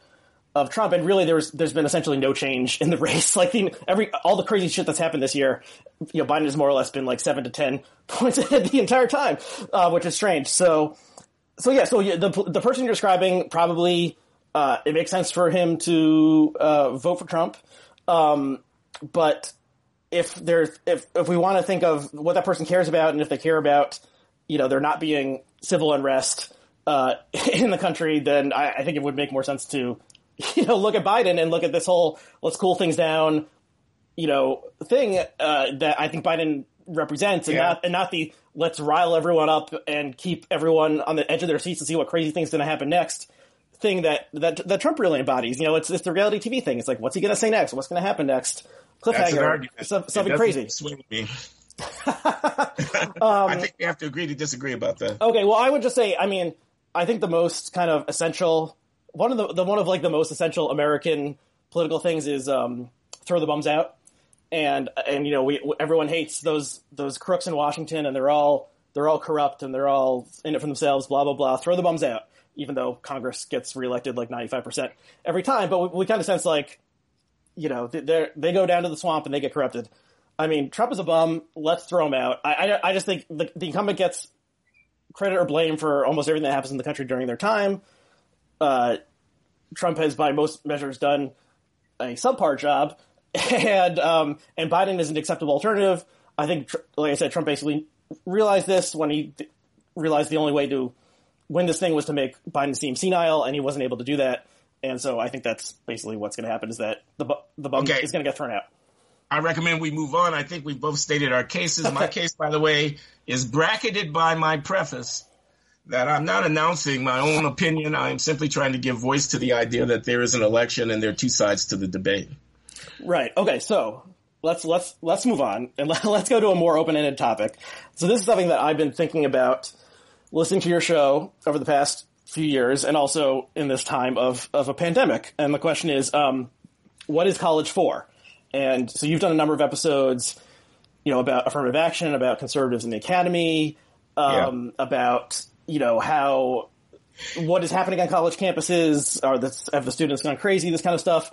Speaker 3: of Trump. And really, there's there's been essentially no change in the race. Like the, every all the crazy shit that's happened this year, you know, Biden has more or less been like seven to ten points ahead the entire time, uh, which is strange. So, so yeah, so the the person you're describing probably uh, it makes sense for him to uh, vote for Trump. Um, but if there's if if we want to think of what that person cares about, and if they care about, you know, there not being civil unrest uh, in the country, then I, I, think it would make more sense to, you know, look at Biden and look at this whole let's cool things down, you know, thing uh, that I think Biden represents, and yeah. not and not the let's rile everyone up and keep everyone on the edge of their seats and see what crazy thing's going to happen next thing that, that that Trump really embodies. You know, it's it's the reality TV thing. It's like, what's he going to say next? What's going to happen next? Cliffhanger, something crazy.
Speaker 4: Swing me. um, I think we have to agree to disagree about that.
Speaker 3: Okay, well, I would just say, I mean, I think the most kind of essential one of the, the one of like the most essential American political things is um, throw the bums out, and and you know we everyone hates those those crooks in Washington, and they're all they're all corrupt and they're all in it for themselves. Blah blah blah. Throw the bums out, even though Congress gets reelected like ninety five percent every time. But we, we kind of sense like, you know, they they go down to the swamp and they get corrupted. I mean, Trump is a bum. Let's throw him out. I I, I just think the, the incumbent gets credit or blame for almost everything that happens in the country during their time. Uh, Trump has, by most measures, done a subpar job, and um, and Biden is an acceptable alternative. I think, like I said, Trump basically realized this when he realized the only way to win this thing was to make Biden seem senile, and he wasn't able to do that. And so I think that's basically what's going to happen is that the the bum okay. is going to get thrown out.
Speaker 4: I recommend we move on. I think we both stated our cases. My case, by the way, is bracketed by my preface that I'm not announcing my own opinion. I'm simply trying to give voice to the idea that there is an election and there are two sides to the debate.
Speaker 3: Right. Okay. So let's let's let's move on and let's go to a more open-ended topic. So this is something that I've been thinking about listening to your show over the past few years and also in this time of of a pandemic. And the question is, um, what is college for? And so you've done a number of episodes, you know, about affirmative action, about conservatives in the academy, um, yeah. about you know how what is happening on college campuses, are the have the students gone crazy, this kind of stuff,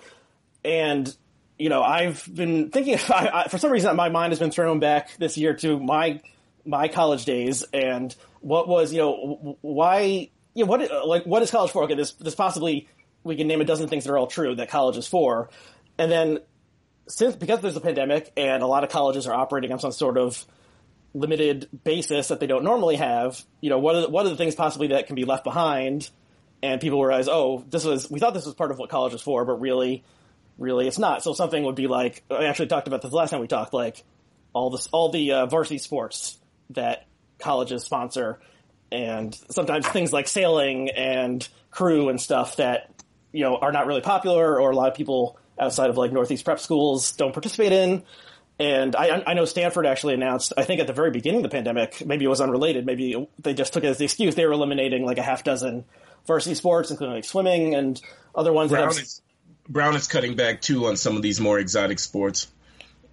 Speaker 3: and you know I've been thinking I, I, for some reason my mind has been thrown back this year to my my college days. And what was you know why you know what like what is college for? Okay, this this possibly we can name a dozen things that are all true that college is for, and then since because there's a pandemic and a lot of colleges are operating on some sort of limited basis that they don't normally have, you know, what are the, what are the things possibly that can be left behind? And people realize, oh, this was we thought this was part of what college was for, but really, really, it's not. So something would be like I actually talked about this last time we talked, like all this all the uh, varsity sports that colleges sponsor, and sometimes things like sailing and crew and stuff that you know are not really popular, or a lot of people outside of like Northeast prep schools don't participate in. And I, I know Stanford actually announced, I think at the very beginning of the pandemic, maybe it was unrelated, maybe they just took it as the excuse, they were eliminating like a half dozen varsity sports, including like swimming and other ones.
Speaker 4: Brown,
Speaker 3: have...
Speaker 4: is, Brown is cutting back too on some of these more exotic sports.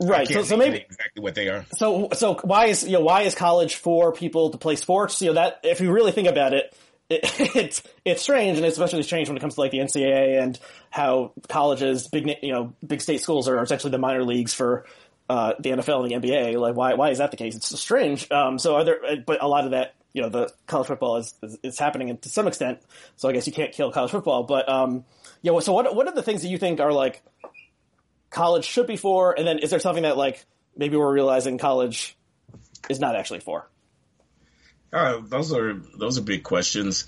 Speaker 3: Right. So, so maybe
Speaker 4: exactly what they are.
Speaker 3: So, so why is, you know, why is college for people to play sports? You know, that, if you really think about it, it, it's it's strange, and it's especially strange when it comes to like the NCAA and how colleges, big you know, big state schools are essentially the minor leagues for uh, the NFL and the NBA. Like, why why is that the case? It's strange. Um, so are there? But a lot of that, you know, the college football is is, is happening to some extent. So I guess you can't kill college football. But um, yeah. So what what are the things that you think are like college should be for? And then is there something that like maybe we're realizing college is not actually for?
Speaker 4: Uh, those are those are big questions.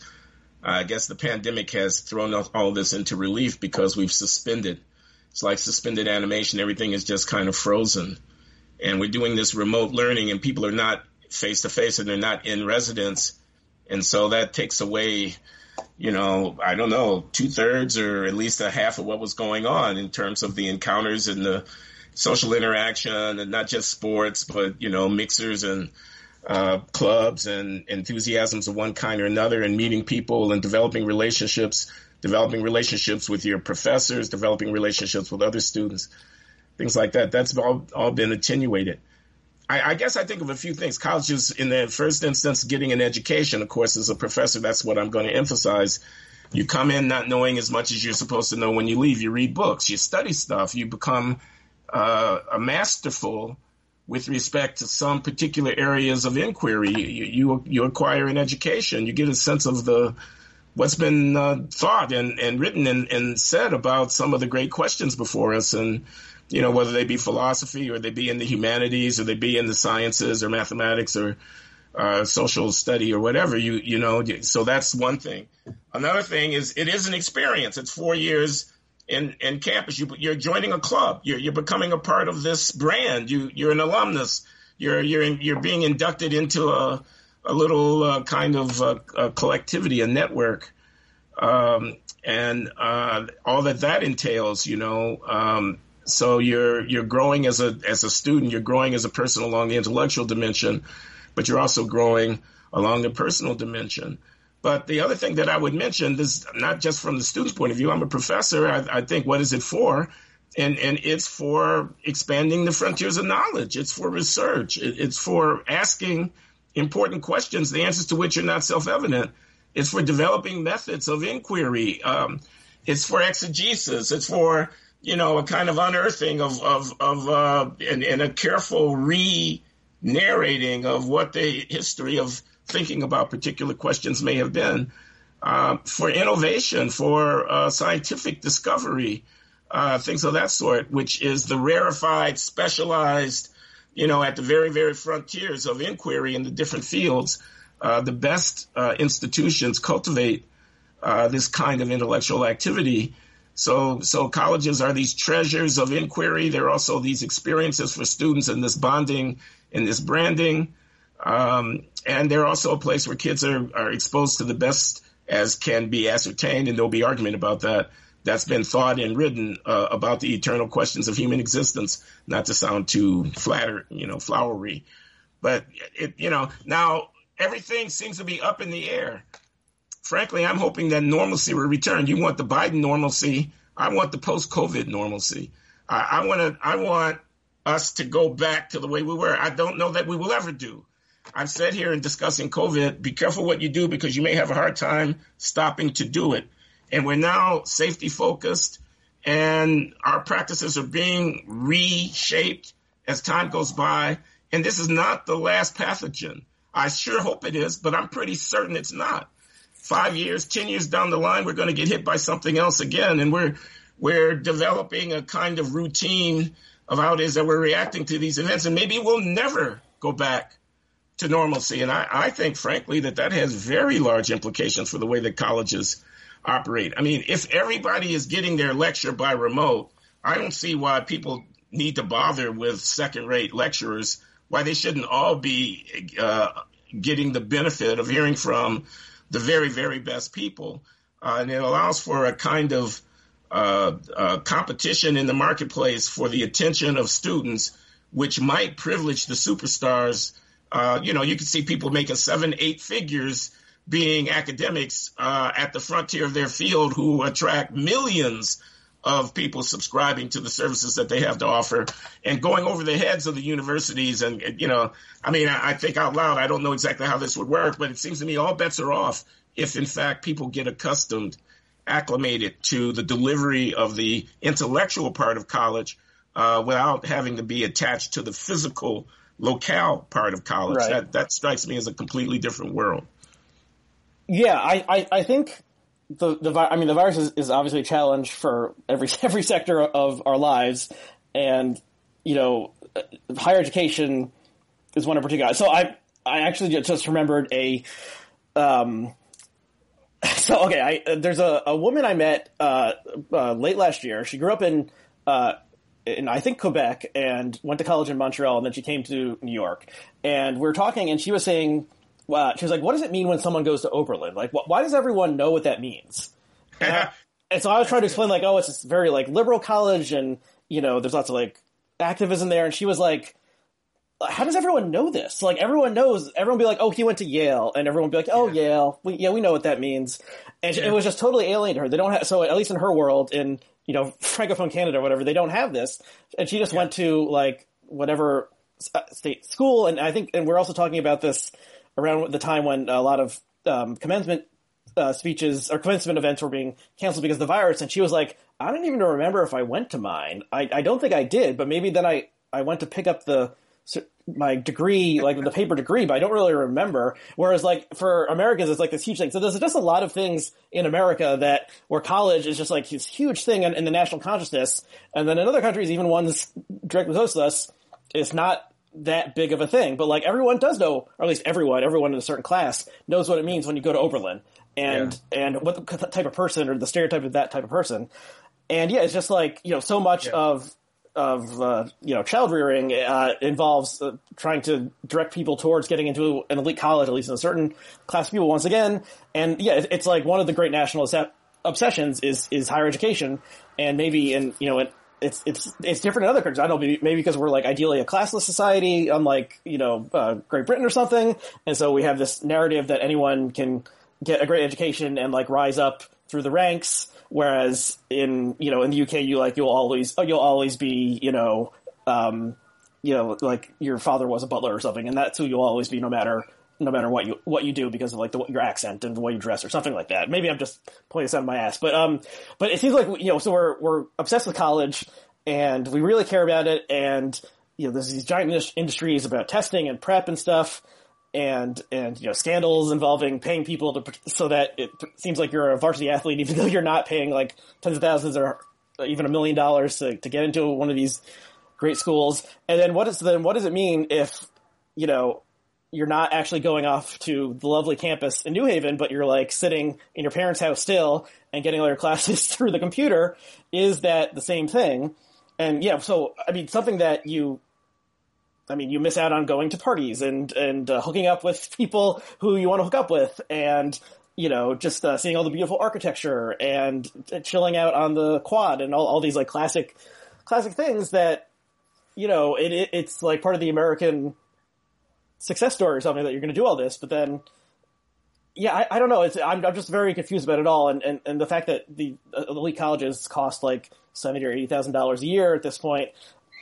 Speaker 4: I guess the pandemic has thrown all this into relief because we've suspended it's like suspended animation. Everything is just kind of frozen. And we're doing this remote learning and people are not face to face and they're not in residence. And so that takes away, you know, I don't know, two thirds or at least a half of what was going on in terms of the encounters and the social interaction and not just sports, but, you know, mixers and, uh, clubs and enthusiasms of one kind or another and meeting people and developing relationships developing relationships with your professors, developing relationships with other students, things like that. That's all, all been attenuated. I, I, guess I think of a few things. Colleges, in the first instance, getting an education. Of course, as a professor, that's what I'm going to emphasize. You come in not knowing as much as you're supposed to know when you leave. You read books, you study stuff, you become uh, a masterful with respect to some particular areas of inquiry. You, you, you acquire an education. You get a sense of the what's been uh, thought and, and written and, and said about some of the great questions before us. And you know whether they be philosophy or they be in the humanities or they be in the sciences or mathematics or uh, social study or whatever you you know so that's one thing. Another thing is it is an experience. It's four years in in campus. You you're joining a club. You're you're becoming a part of this brand. You you're an alumnus. You're you're in, you're being inducted into a a little uh, kind of uh, a collectivity, a network. um, and uh, all that that entails. You know, um, so you're you're growing as a as a student, you're growing as a person along the intellectual dimension, but you're also growing along the personal dimension. But the other thing that I would mention, this not just from the student's point of view, I'm a professor. I, I think what is it for? And and it's for expanding the frontiers of knowledge. It's for research. It, it's for asking important questions, the answers to which are not self-evident. It's for developing methods of inquiry. Um, it's for exegesis. It's for you know a kind of unearthing of of of uh, and, and a careful re narrating of what the history of thinking about particular questions may have been. Uh, for innovation, for uh, scientific discovery, uh, things of that sort, which is the rarefied, specialized, you know, at the very, very frontiers of inquiry in the different fields. Uh, the best uh, institutions cultivate uh, this kind of intellectual activity. So, so colleges are these treasures of inquiry. They're also these experiences for students and this bonding and this branding. Um, and they're also a place where kids are, are exposed to the best as can be ascertained, and there'll be argument about that. That's been thought and written uh, about the eternal questions of human existence, not to sound too flatter, you know, flowery. But it, you know, now everything seems to be up in the air. Frankly, I'm hoping that normalcy will return. You want the Biden normalcy. I want the post-COVID normalcy. I, I want to. I want us to go back to the way we were. I don't know that we will ever do. I've said here in discussing COVID, be careful what you do because you may have a hard time stopping to do it. And we're now safety focused and our practices are being reshaped as time goes by. And this is not the last pathogen. I sure hope it is, but I'm pretty certain it's not. Five years, 10 years down the line, we're going to get hit by something else again. And we're, we're developing a kind of routine of how it is that we're reacting to these events. And maybe we'll never go back to normalcy. And I, I think, frankly, that that has very large implications for the way that colleges operate. I mean, if everybody is getting their lecture by remote, I don't see why people need to bother with second rate lecturers, why they shouldn't all be uh, getting the benefit of hearing from the very, very best people. Uh, and it allows for a kind of uh, uh, competition in the marketplace for the attention of students, which might privilege the superstars uh, you know, you can see people making seven, eight figures being academics uh, at the frontier of their field who attract millions of people subscribing to the services that they have to offer and going over the heads of the universities. And, you know, I mean, I, I think out loud, I don't know exactly how this would work, but it seems to me all bets are off if, in fact, people get accustomed, acclimated to the delivery of the intellectual part of college uh, without having to be attached to the physical locale part of college. Right. That that strikes me as a completely different world.
Speaker 3: Yeah, I, I, I think the the I mean the virus is, is obviously a challenge for every every sector of our lives, and you know, higher education is one in particular. So I I actually just remembered a. Um, so okay, I, there's a, a woman I met uh, uh, late last year. She grew up in uh, in I think Quebec and went to college in Montreal and then she came to New York and we're talking and she was saying uh, she was like what does it mean when someone goes to Oberlin like wh- why does everyone know what that means and, I, and, so I was trying to explain like oh it's this very like liberal college and you know there's lots of like activism there and she was like how does everyone know this? Like everyone knows, everyone be like, "Oh, he went to Yale," and everyone be like, "Oh, yeah. Yale, we, yeah, we know what that means." And yeah. it was just totally alien to her. They don't have so at least in her world, in you know, Francophone Canada or whatever, they don't have this. And she just yeah. went to like whatever uh, state school. And I think, and we're also talking about this around the time when a lot of um, commencement uh, speeches or commencement events were being canceled because of the virus. And she was like, I don't even remember if I went to mine. I, I don't think I did, but maybe then I, I went to pick up the my degree, like the paper degree, but I don't really remember. Whereas like for Americans, it's like this huge thing. So there's just a lot of things in America that where college is just like this huge thing in, in the national consciousness. And then in other countries, even ones directly close to us, it's not that big of a thing. But like everyone does know, or at least everyone, everyone in a certain class knows what it means when you go to Oberlin and, yeah. and what type of person or the stereotype of that type of person. And yeah, it's just like, you know, so much yeah. of of uh, you know child rearing uh, involves uh, trying to direct people towards getting into an elite college, at least in a certain class of people. Once again, and yeah, it's like one of the great national obsessions is is higher education, and maybe in you know it's it's it's different in other countries. I don't know, maybe, because we're like ideally a classless society, unlike you know uh, Great Britain or something, and so we have this narrative that anyone can get a great education and like rise up through the ranks Whereas in you know in the UK, you like you'll always you'll always be you know um, you know like your father was a butler or something, and that's who you'll always be no matter no matter what you what you do because of like the, your accent and the way you dress or something like that. Maybe I'm just pulling this out of my ass, but um, but it seems like you know so we're we're obsessed with college and we really care about it, and you know there's these giant industries about testing and prep and stuff and and you know scandals involving paying people to so that it seems like you're a varsity athlete even though you're not paying like tens of thousands or even a million dollars to, to get into one of these great schools and then what is then what does it mean if you know you're not actually going off to the lovely campus in New Haven but you're like sitting in your parents' house still and getting all your classes through the computer is that the same thing? And yeah so I mean something that you I mean, you miss out on going to parties and and uh, hooking up with people who you want to hook up with, and you know, just uh, seeing all the beautiful architecture and chilling out on the quad and all, all these like classic classic things that you know it, it it's like part of the American success story or something that you're going to do all this, but then yeah, I, I, don't know. It's I'm, I'm just very confused about it all, and, and, and the fact that the uh, elite colleges cost like seventy or eighty thousand dollars a year at this point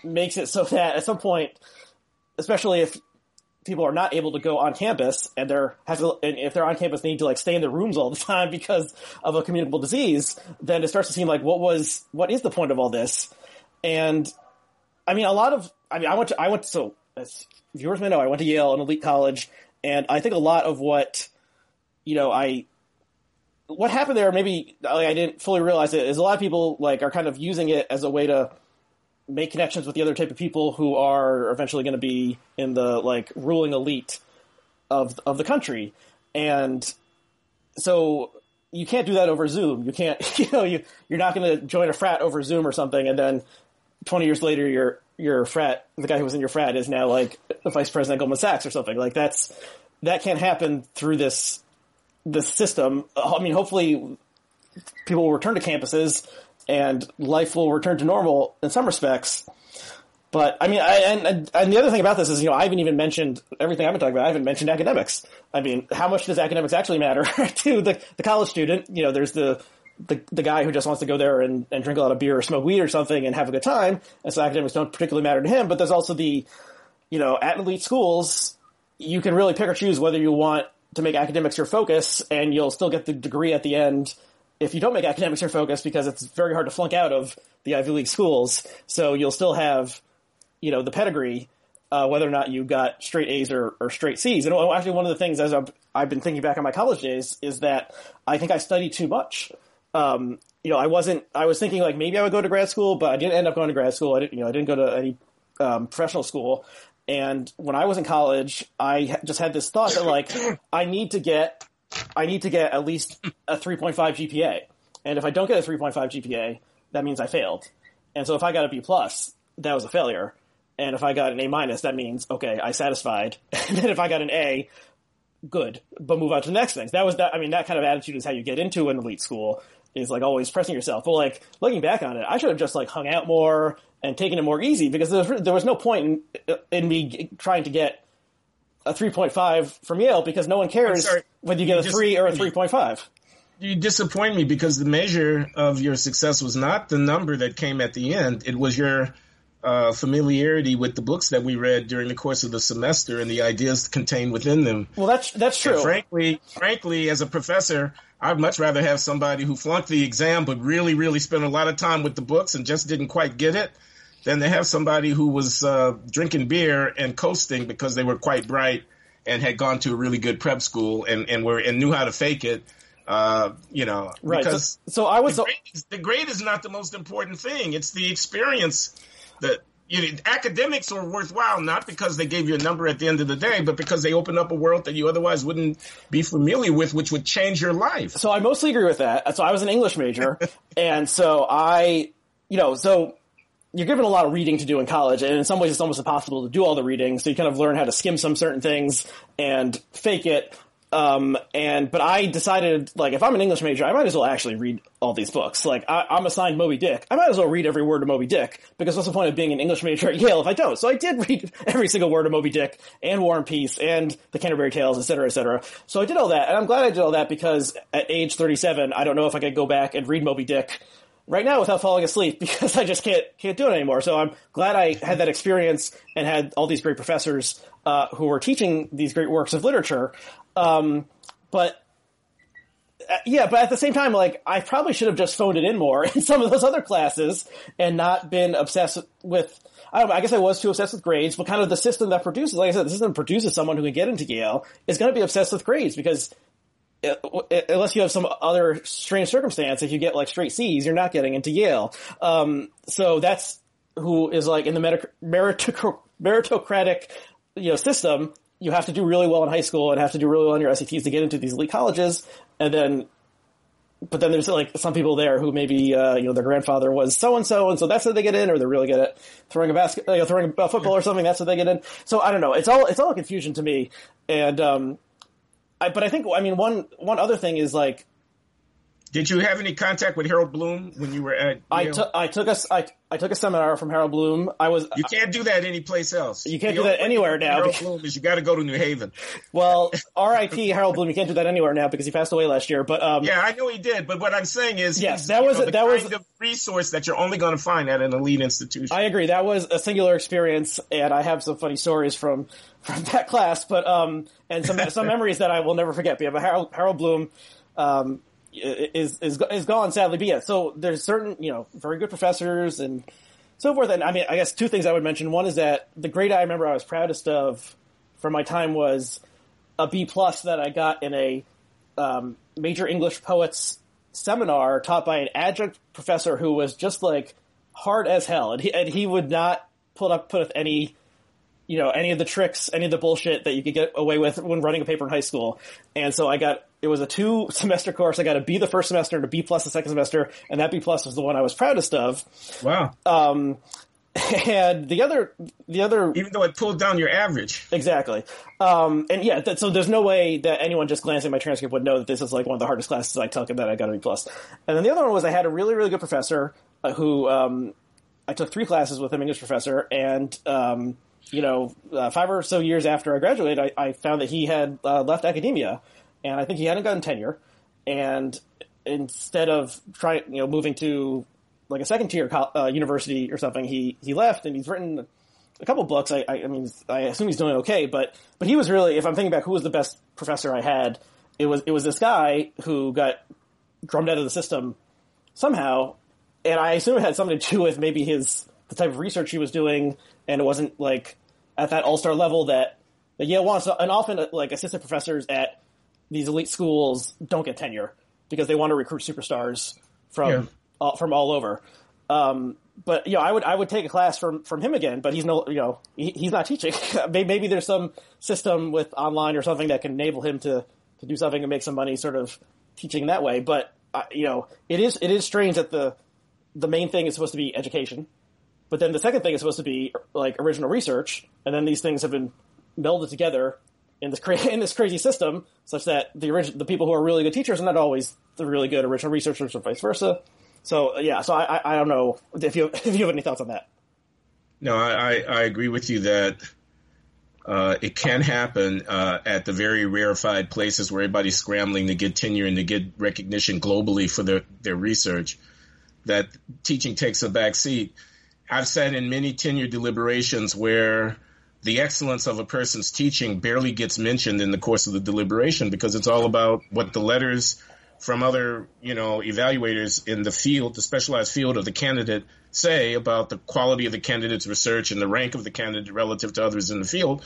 Speaker 3: makes it so that at some point especially if people are not able to go on campus and they're have to, and if they're on campus they need to like stay in their rooms all the time because of a communicable disease then it starts to seem like what was what is the point of all this and i mean a lot of i mean i went to i went to, so as viewers may know i went to yale an elite college and i think a lot of what you know i what happened there maybe like, i didn't fully realize it is a lot of people like are kind of using it as a way to make connections with the other type of people who are eventually going to be in the like ruling elite of of the country, and so you can't do that over Zoom. You can't, you know, you you're not going to join a frat over Zoom or something, and then twenty years later, your your frat, the guy who was in your frat, is now like the vice president Goldman Sachs or something. Like that's that can't happen through this this system. Uh, I mean, hopefully, people will return to campuses and life will return to normal in some respects. But I mean, I, and and the other thing about this is, you know, I haven't even mentioned everything I've been talking about. I haven't mentioned academics. I mean, how much does academics actually matter to the the college student? You know, there's the the, the guy who just wants to go there and, and drink a lot of beer or smoke weed or something and have a good time, and so academics don't particularly matter to him. But there's also the, you know, at elite schools, you can really pick or choose whether you want to make academics your focus, and you'll still get the degree at the end if you don't make academics your focus because it's very hard to flunk out of the Ivy League schools. So you'll still have, you know, the pedigree, uh, whether or not you got straight A's or, or straight C's. And actually, one of the things as I've, I've, been thinking back on my college days is that I think I studied too much. Um, you know, I wasn't. I was thinking like maybe I would go to grad school, but I didn't end up going to grad school. I didn't. You know, I didn't go to any um, professional school. And when I was in college, I just had this thought that like I need to get I need to get at least a 3.5 GPA. And if I don't get a 3.5 GPA, that means I failed. And so if I got a B plus, that was a failure. And if I got an A minus, that means, okay, I satisfied. and then if I got an A, good, but move on to the next things. That was that, I mean, that kind of attitude is how you get into an elite school is like always pressing yourself. But like looking back on it, I should have just like hung out more and taken it more easy because there was, there was no point in, in me trying to get a 3.5 from Yale because no one cares whether you get you a 3 or a 3.5.
Speaker 4: You disappoint me because the measure of your success was not the number that came at the end. It was your uh, familiarity with the books that we read during the course of the semester and the ideas contained within them.
Speaker 3: Well, that's that's true.
Speaker 4: And frankly, frankly, as a professor, I'd much rather have somebody who flunked the exam but really, really spent a lot of time with the books and just didn't quite get it than to have somebody who was uh, drinking beer and coasting because they were quite bright and had gone to a really good prep school and, and were and knew how to fake it. Uh, you know,
Speaker 3: right.
Speaker 4: because
Speaker 3: so, so I was
Speaker 4: the grade, is, the grade is not the most important thing. It's the experience that you know, academics are worthwhile not because they gave you a number at the end of the day, but because they open up a world that you otherwise wouldn't be familiar with, which would change your life.
Speaker 3: So I mostly agree with that. So I was an English major, and so I, you know, so you're given a lot of reading to do in college, and in some ways it's almost impossible to do all the reading. So you kind of learn how to skim some certain things and fake it. Um, and but I decided like if I'm an English major, I might as well actually read all these books. Like I, am assigned Moby Dick, I might as well read every word of Moby Dick because what's the point of being an English major at Yale if I don't? So I did read every single word of Moby Dick and War and Peace and the Canterbury Tales, etc., cetera, etc. Cetera. So I did all that, and I'm glad I did all that because at age 37, I don't know if I could go back and read Moby Dick right now without falling asleep because I just can't can't do it anymore. So I'm glad I had that experience and had all these great professors uh, who were teaching these great works of literature. Um, but uh, yeah, but at the same time, like I probably should have just phoned it in more in some of those other classes and not been obsessed with. I don't know, I guess I was too obsessed with grades, but kind of the system that produces, like I said, the system produces someone who can get into Yale is going to be obsessed with grades because uh, uh, unless you have some other strange circumstance, if you get like straight C's, you're not getting into Yale. Um, so that's who is like in the meritocratic, you know, system you have to do really well in high school and have to do really well on your SATs to get into these elite colleges, and then, but then there's like some people there who maybe uh, you know their grandfather was so and so, and so that's how they get in, or they're really good at throwing a basket, you know, throwing a football or something. That's how they get in. So I don't know. It's all it's all a confusion to me, and um, I, but I think I mean one one other thing is like
Speaker 4: did you have any contact with Harold Bloom when you were at?
Speaker 3: I took I took a I, I took a seminar from Harold Bloom. I was
Speaker 4: you can't do that anyplace else.
Speaker 3: You can't the do that anywhere now.
Speaker 4: Harold Bloom is you got to go to New Haven.
Speaker 3: Well, R.I.P. Harold Bloom. You can't do that anywhere now because he passed away last year. But um,
Speaker 4: yeah, I know he did. But what I'm saying is,
Speaker 3: yes, that was know, that was
Speaker 4: a resource that you're only going to find at an elite institution.
Speaker 3: I agree. That was a singular experience, and I have some funny stories from from that class. But um, and some some memories that I will never forget. But Harold, Harold Bloom. Um, is is is gone sadly. But yeah, so there's certain you know very good professors and so forth. And I mean, I guess two things I would mention. One is that the grade I remember I was proudest of from my time was a B plus that I got in a um, major English poets seminar taught by an adjunct professor who was just like hard as hell, and he and he would not put up put with any you know any of the tricks, any of the bullshit that you could get away with when running a paper in high school. And so I got it was a two semester course. I got a B the first semester and a B plus the second semester, and that B plus was the one I was proudest of.
Speaker 4: Wow.
Speaker 3: Um, and the other, the other,
Speaker 4: even though it pulled down your average,
Speaker 3: exactly. Um, and yeah, so there's no way that anyone just glancing at my transcript would know that this is like one of the hardest classes I took and that I got a B plus. And then the other one was I had a really, really good professor uh, who, um, I took three classes with him, English professor, and um, you know, uh, five or so years after I graduated, I, I found that he had uh, left academia, and I think he hadn't gotten tenure. And instead of trying, you know, moving to like a second tier uh, university or something, he he left, and he's written a couple books. I, I, I mean, I assume he's doing okay, but but he was really, if I'm thinking back, who was the best professor I had? It was it was this guy who got drummed out of the system somehow, and I assume it had something to do with maybe his the type of research he was doing, and it wasn't like at that all star level that, that Yale wants. And often, like assistant professors at these elite schools don't get tenure because they want to recruit superstars from yeah. all, from all over. Um, but you know, I would I would take a class from from him again, but he's no you know he, he's not teaching. Maybe there's some system with online or something that can enable him to to do something and make some money, sort of teaching that way. But uh, you know, it is it is strange that the the main thing is supposed to be education, but then the second thing is supposed to be like original research, and then these things have been melded together in this cra- in this crazy system, such that the the people who are really good teachers are not always the really good original researchers, or vice versa. So yeah, so I, I, I don't know if you if you have any thoughts on that.
Speaker 4: No, I, I agree with you that uh, it can happen uh, at the very rarefied places where everybody's scrambling to get tenure and to get recognition globally for their, their research. That teaching takes a back seat. I've said in many tenure deliberations where the excellence of a person's teaching barely gets mentioned in the course of the deliberation because it's all about what the letters from other, you know, evaluators in the field, the specialized field of the candidate say about the quality of the candidate's research and the rank of the candidate relative to others in the field.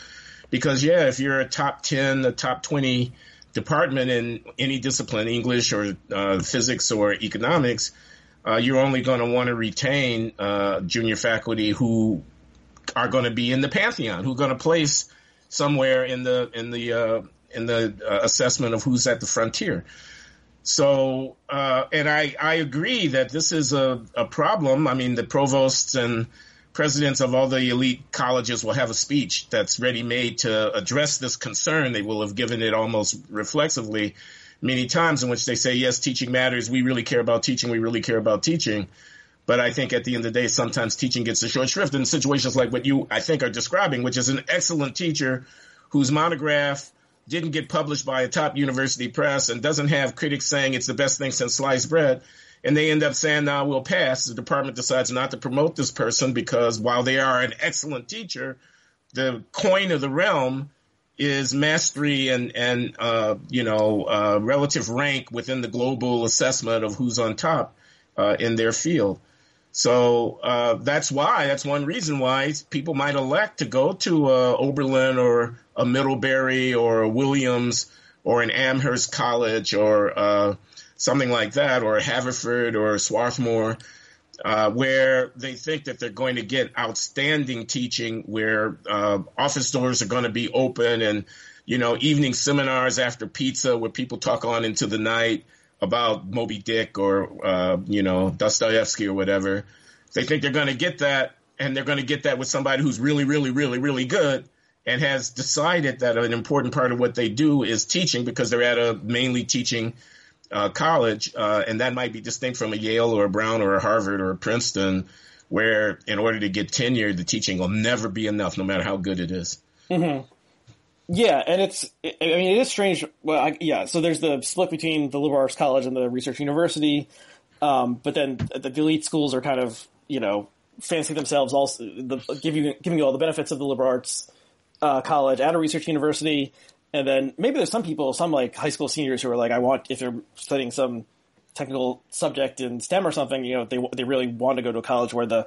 Speaker 4: Because yeah, if you're a top 10, a top 20 department in any discipline, English or uh, physics or economics, uh, you're only going to want to retain uh, junior faculty who are going to be in the pantheon, who are going to place somewhere in the in the uh, in the uh, assessment of who's at the frontier. So, uh, and I, I agree that this is a, a problem. I mean, the provosts and presidents of all the elite colleges will have a speech that's ready made to address this concern. They will have given it almost reflexively many times in which they say, yes, teaching matters. We really care about teaching. We really care about teaching. But I think at the end of the day, sometimes teaching gets a short shrift in situations like what you, I think, are describing, which is an excellent teacher whose monograph didn't get published by a top university press and doesn't have critics saying it's the best thing since sliced bread. And they end up saying, now we'll pass. The department decides not to promote this person because while they are an excellent teacher, the coin of the realm is mastery and, and, uh, you know, uh, relative rank within the global assessment of who's on top, uh, in their field. So uh, that's why that's one reason why people might elect to go to uh, Oberlin or a Middlebury or a Williams or an Amherst College or uh, something like that, or Haverford or Swarthmore, uh, where they think that they're going to get outstanding teaching, where uh, office doors are going to be open, and you know evening seminars after pizza where people talk on into the night about Moby Dick or uh, you know Dostoevsky or whatever. They think they're going to get that, and they're going to get that with somebody who's really, really, really, really good, and has decided that an important part of what they do is teaching because they're at a mainly teaching uh, college, uh, and that might be distinct from a Yale or a Brown or a Harvard or a Princeton, where in order to get tenure, the teaching will never be enough, no matter how good it is.
Speaker 3: Mm-hmm. Yeah, and it's, I mean, it is strange. Well, I, yeah, so there's the split between the liberal arts college and the research university. Um, but then the, elite schools are kind of, you know, fancy themselves also, the, give you, giving you all the benefits of the liberal arts, uh, college at a research university. And then maybe there's some people, some like high school seniors who are like, I want, if they're studying some technical subject in STEM or something, you know, they, they really want to go to a college where the,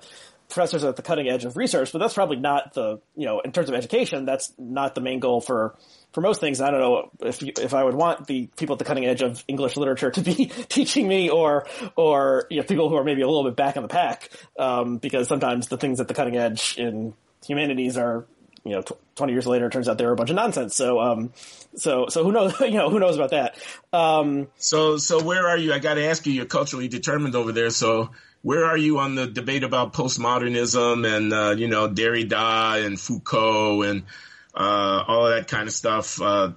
Speaker 3: professors are at the cutting edge of research, but that's probably not the, you know, in terms of education, that's not the main goal for, for most things. I don't know if, you, if I would want the people at the cutting edge of English literature to be teaching me or, or, you know, people who are maybe a little bit back in the pack, um, because sometimes the things at the cutting edge in humanities are, you know, tw- 20 years later, it turns out they were a bunch of nonsense. So, um, so, so who knows, you know, who knows about that? Um,
Speaker 4: so, so where are you? I got to ask you, you're culturally determined over there. So, where are you on the debate about postmodernism and uh, you know Derrida and Foucault and uh, all of that kind of stuff uh,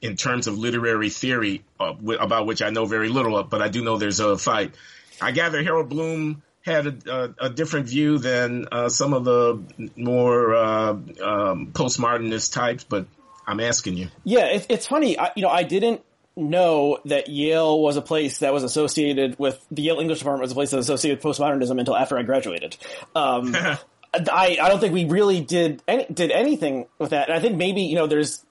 Speaker 4: in terms of literary theory uh, about which I know very little, but I do know there's a fight. I gather Harold Bloom had a, a, a different view than uh, some of the more uh, um, postmodernist types, but I'm asking you.
Speaker 3: Yeah, it, it's funny. I, you know, I didn't know that Yale was a place that was associated with the Yale English department was a place that was associated with postmodernism until after I graduated. Um, I, I don't think we really did any, did anything with that. And I think maybe, you know, there's,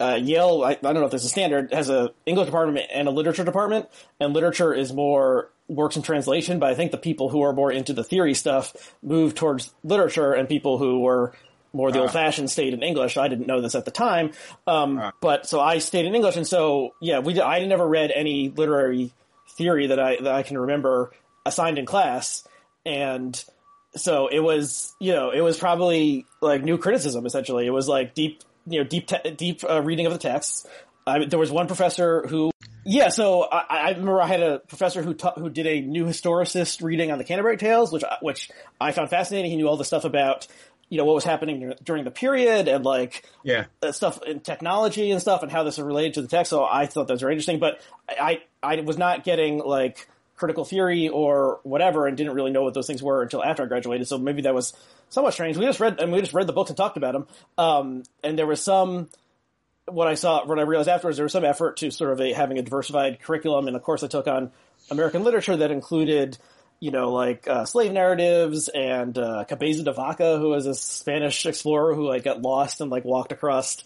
Speaker 3: uh, Yale, I, I, don't know if there's a standard, has a English department and a literature department, and literature is more works in translation, but I think the people who are more into the theory stuff move towards literature and people who were more the uh, old fashioned stayed in English. I didn't know this at the time. Um, uh, but so I stayed in English. And so, yeah, we, I never read any literary theory that I, that I can remember assigned in class. And so it was, you know, it was probably like new criticism essentially. It was like deep, you know, deep, te- deep uh, reading of the texts. I, there was one professor who, yeah, so I, I remember I had a professor who ta- who did a new historicist reading on the Canterbury Tales, which which I found fascinating. He knew all the stuff about you know what was happening during the period and like
Speaker 4: yeah
Speaker 3: stuff in technology and stuff and how this is related to the text. So I thought those were interesting, but I I was not getting like critical theory or whatever and didn't really know what those things were until after I graduated. So maybe that was somewhat strange. We just read and we just read the books and talked about them. Um, and there was some what I saw what I realized afterwards there was some effort to sort of a, having a diversified curriculum. And of course I took on American literature that included you know, like uh, slave narratives and uh, Cabeza de Vaca, who was a Spanish explorer who like got lost and like walked across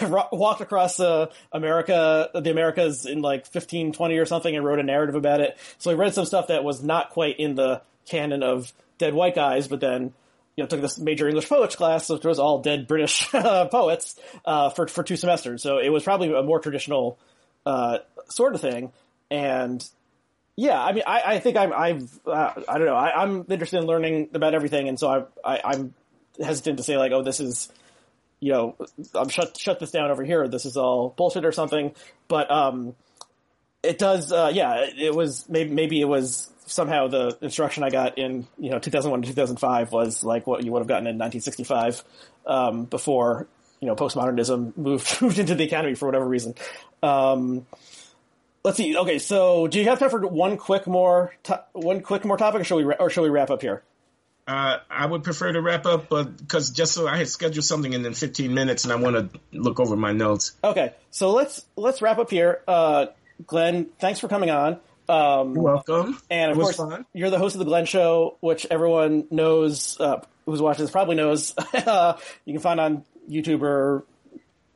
Speaker 3: walked across uh, America, the Americas in like fifteen twenty or something, and wrote a narrative about it. So I read some stuff that was not quite in the canon of dead white guys, but then you know took this major English poets class, which was all dead British poets uh, for for two semesters. So it was probably a more traditional uh, sort of thing, and yeah, I mean, I, I think I'm, I've, uh, I don't know, I, am interested in learning about everything, and so I, I, am hesitant to say like, oh, this is, you know, I'm shut shut this down over here. This is all bullshit or something. But um, It does. Uh, yeah, it was maybe maybe it was somehow the instruction I got in you know 2001 to 2005 was like what you would have gotten in 1965 um, before you know postmodernism moved moved into the academy for whatever reason. Um, let's see. Okay, so do you have time for one quick more to- one quick more topic, or shall we ra- or shall we wrap up here?
Speaker 4: Uh, I would prefer to wrap up, but because just so I had scheduled something in 15 minutes, and I want to look over my notes.
Speaker 3: Okay, so let's let's wrap up here. Uh, Glenn, thanks for coming on. Um,
Speaker 4: You're welcome.
Speaker 3: And of course,
Speaker 4: fun.
Speaker 3: you're the host of the Glenn Show, which everyone knows uh, who's watching this probably knows. uh, you can find on YouTube or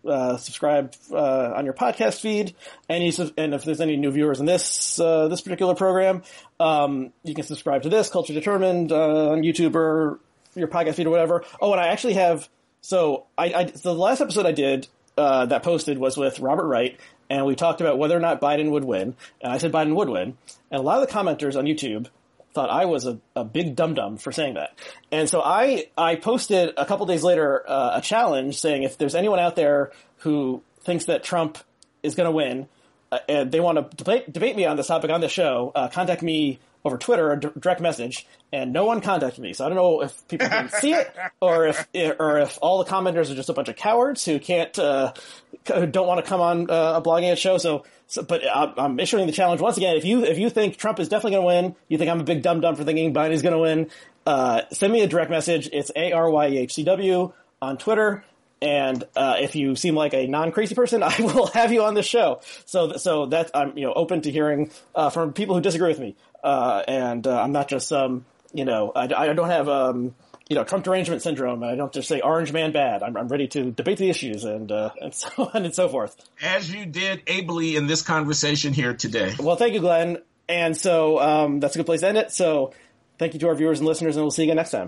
Speaker 3: uh, subscribe uh, on your podcast feed. Any and if there's any new viewers in this uh, this particular program, um, you can subscribe to this Culturally Determined uh, on YouTube or your podcast feed or whatever. Oh, and I actually have. So I, I so the last episode I did uh, that posted was with Robert Wright, and we talked about whether or not Biden would win. And I said Biden would win, and a lot of the commenters on YouTube thought I was a, a big dum dum for saying that. And so I I posted a couple days later uh, a challenge saying if there's anyone out there who thinks that Trump is going to win uh, and they want to debate, debate me on this topic on the show, uh, contact me over Twitter, a d- direct message, and no one contacted me. So I don't know if people didn't see it, or if or if all the commenters are just a bunch of cowards who can't, uh, who don't want to come on uh, a blogging show. So, so but I'm, I'm issuing the challenge once again. If you if you think Trump is definitely going to win, you think I'm a big dumb dumb for thinking Biden's going to win, uh, send me a direct message. It's a r y h c w on Twitter. And uh, if you seem like a non-crazy person, I will have you on the show. So, so that I'm you know open to hearing uh, from people who disagree with me, uh, and uh, I'm not just some you know I, I don't have um, you know Trump derangement syndrome, I don't just say Orange Man bad. I'm, I'm ready to debate the issues and uh, and so on and so forth.
Speaker 4: As you did ably in this conversation here today.
Speaker 3: Well, thank you, Glenn. And so um, that's a good place to end it. So thank you to our viewers and listeners, and we'll see you again next time.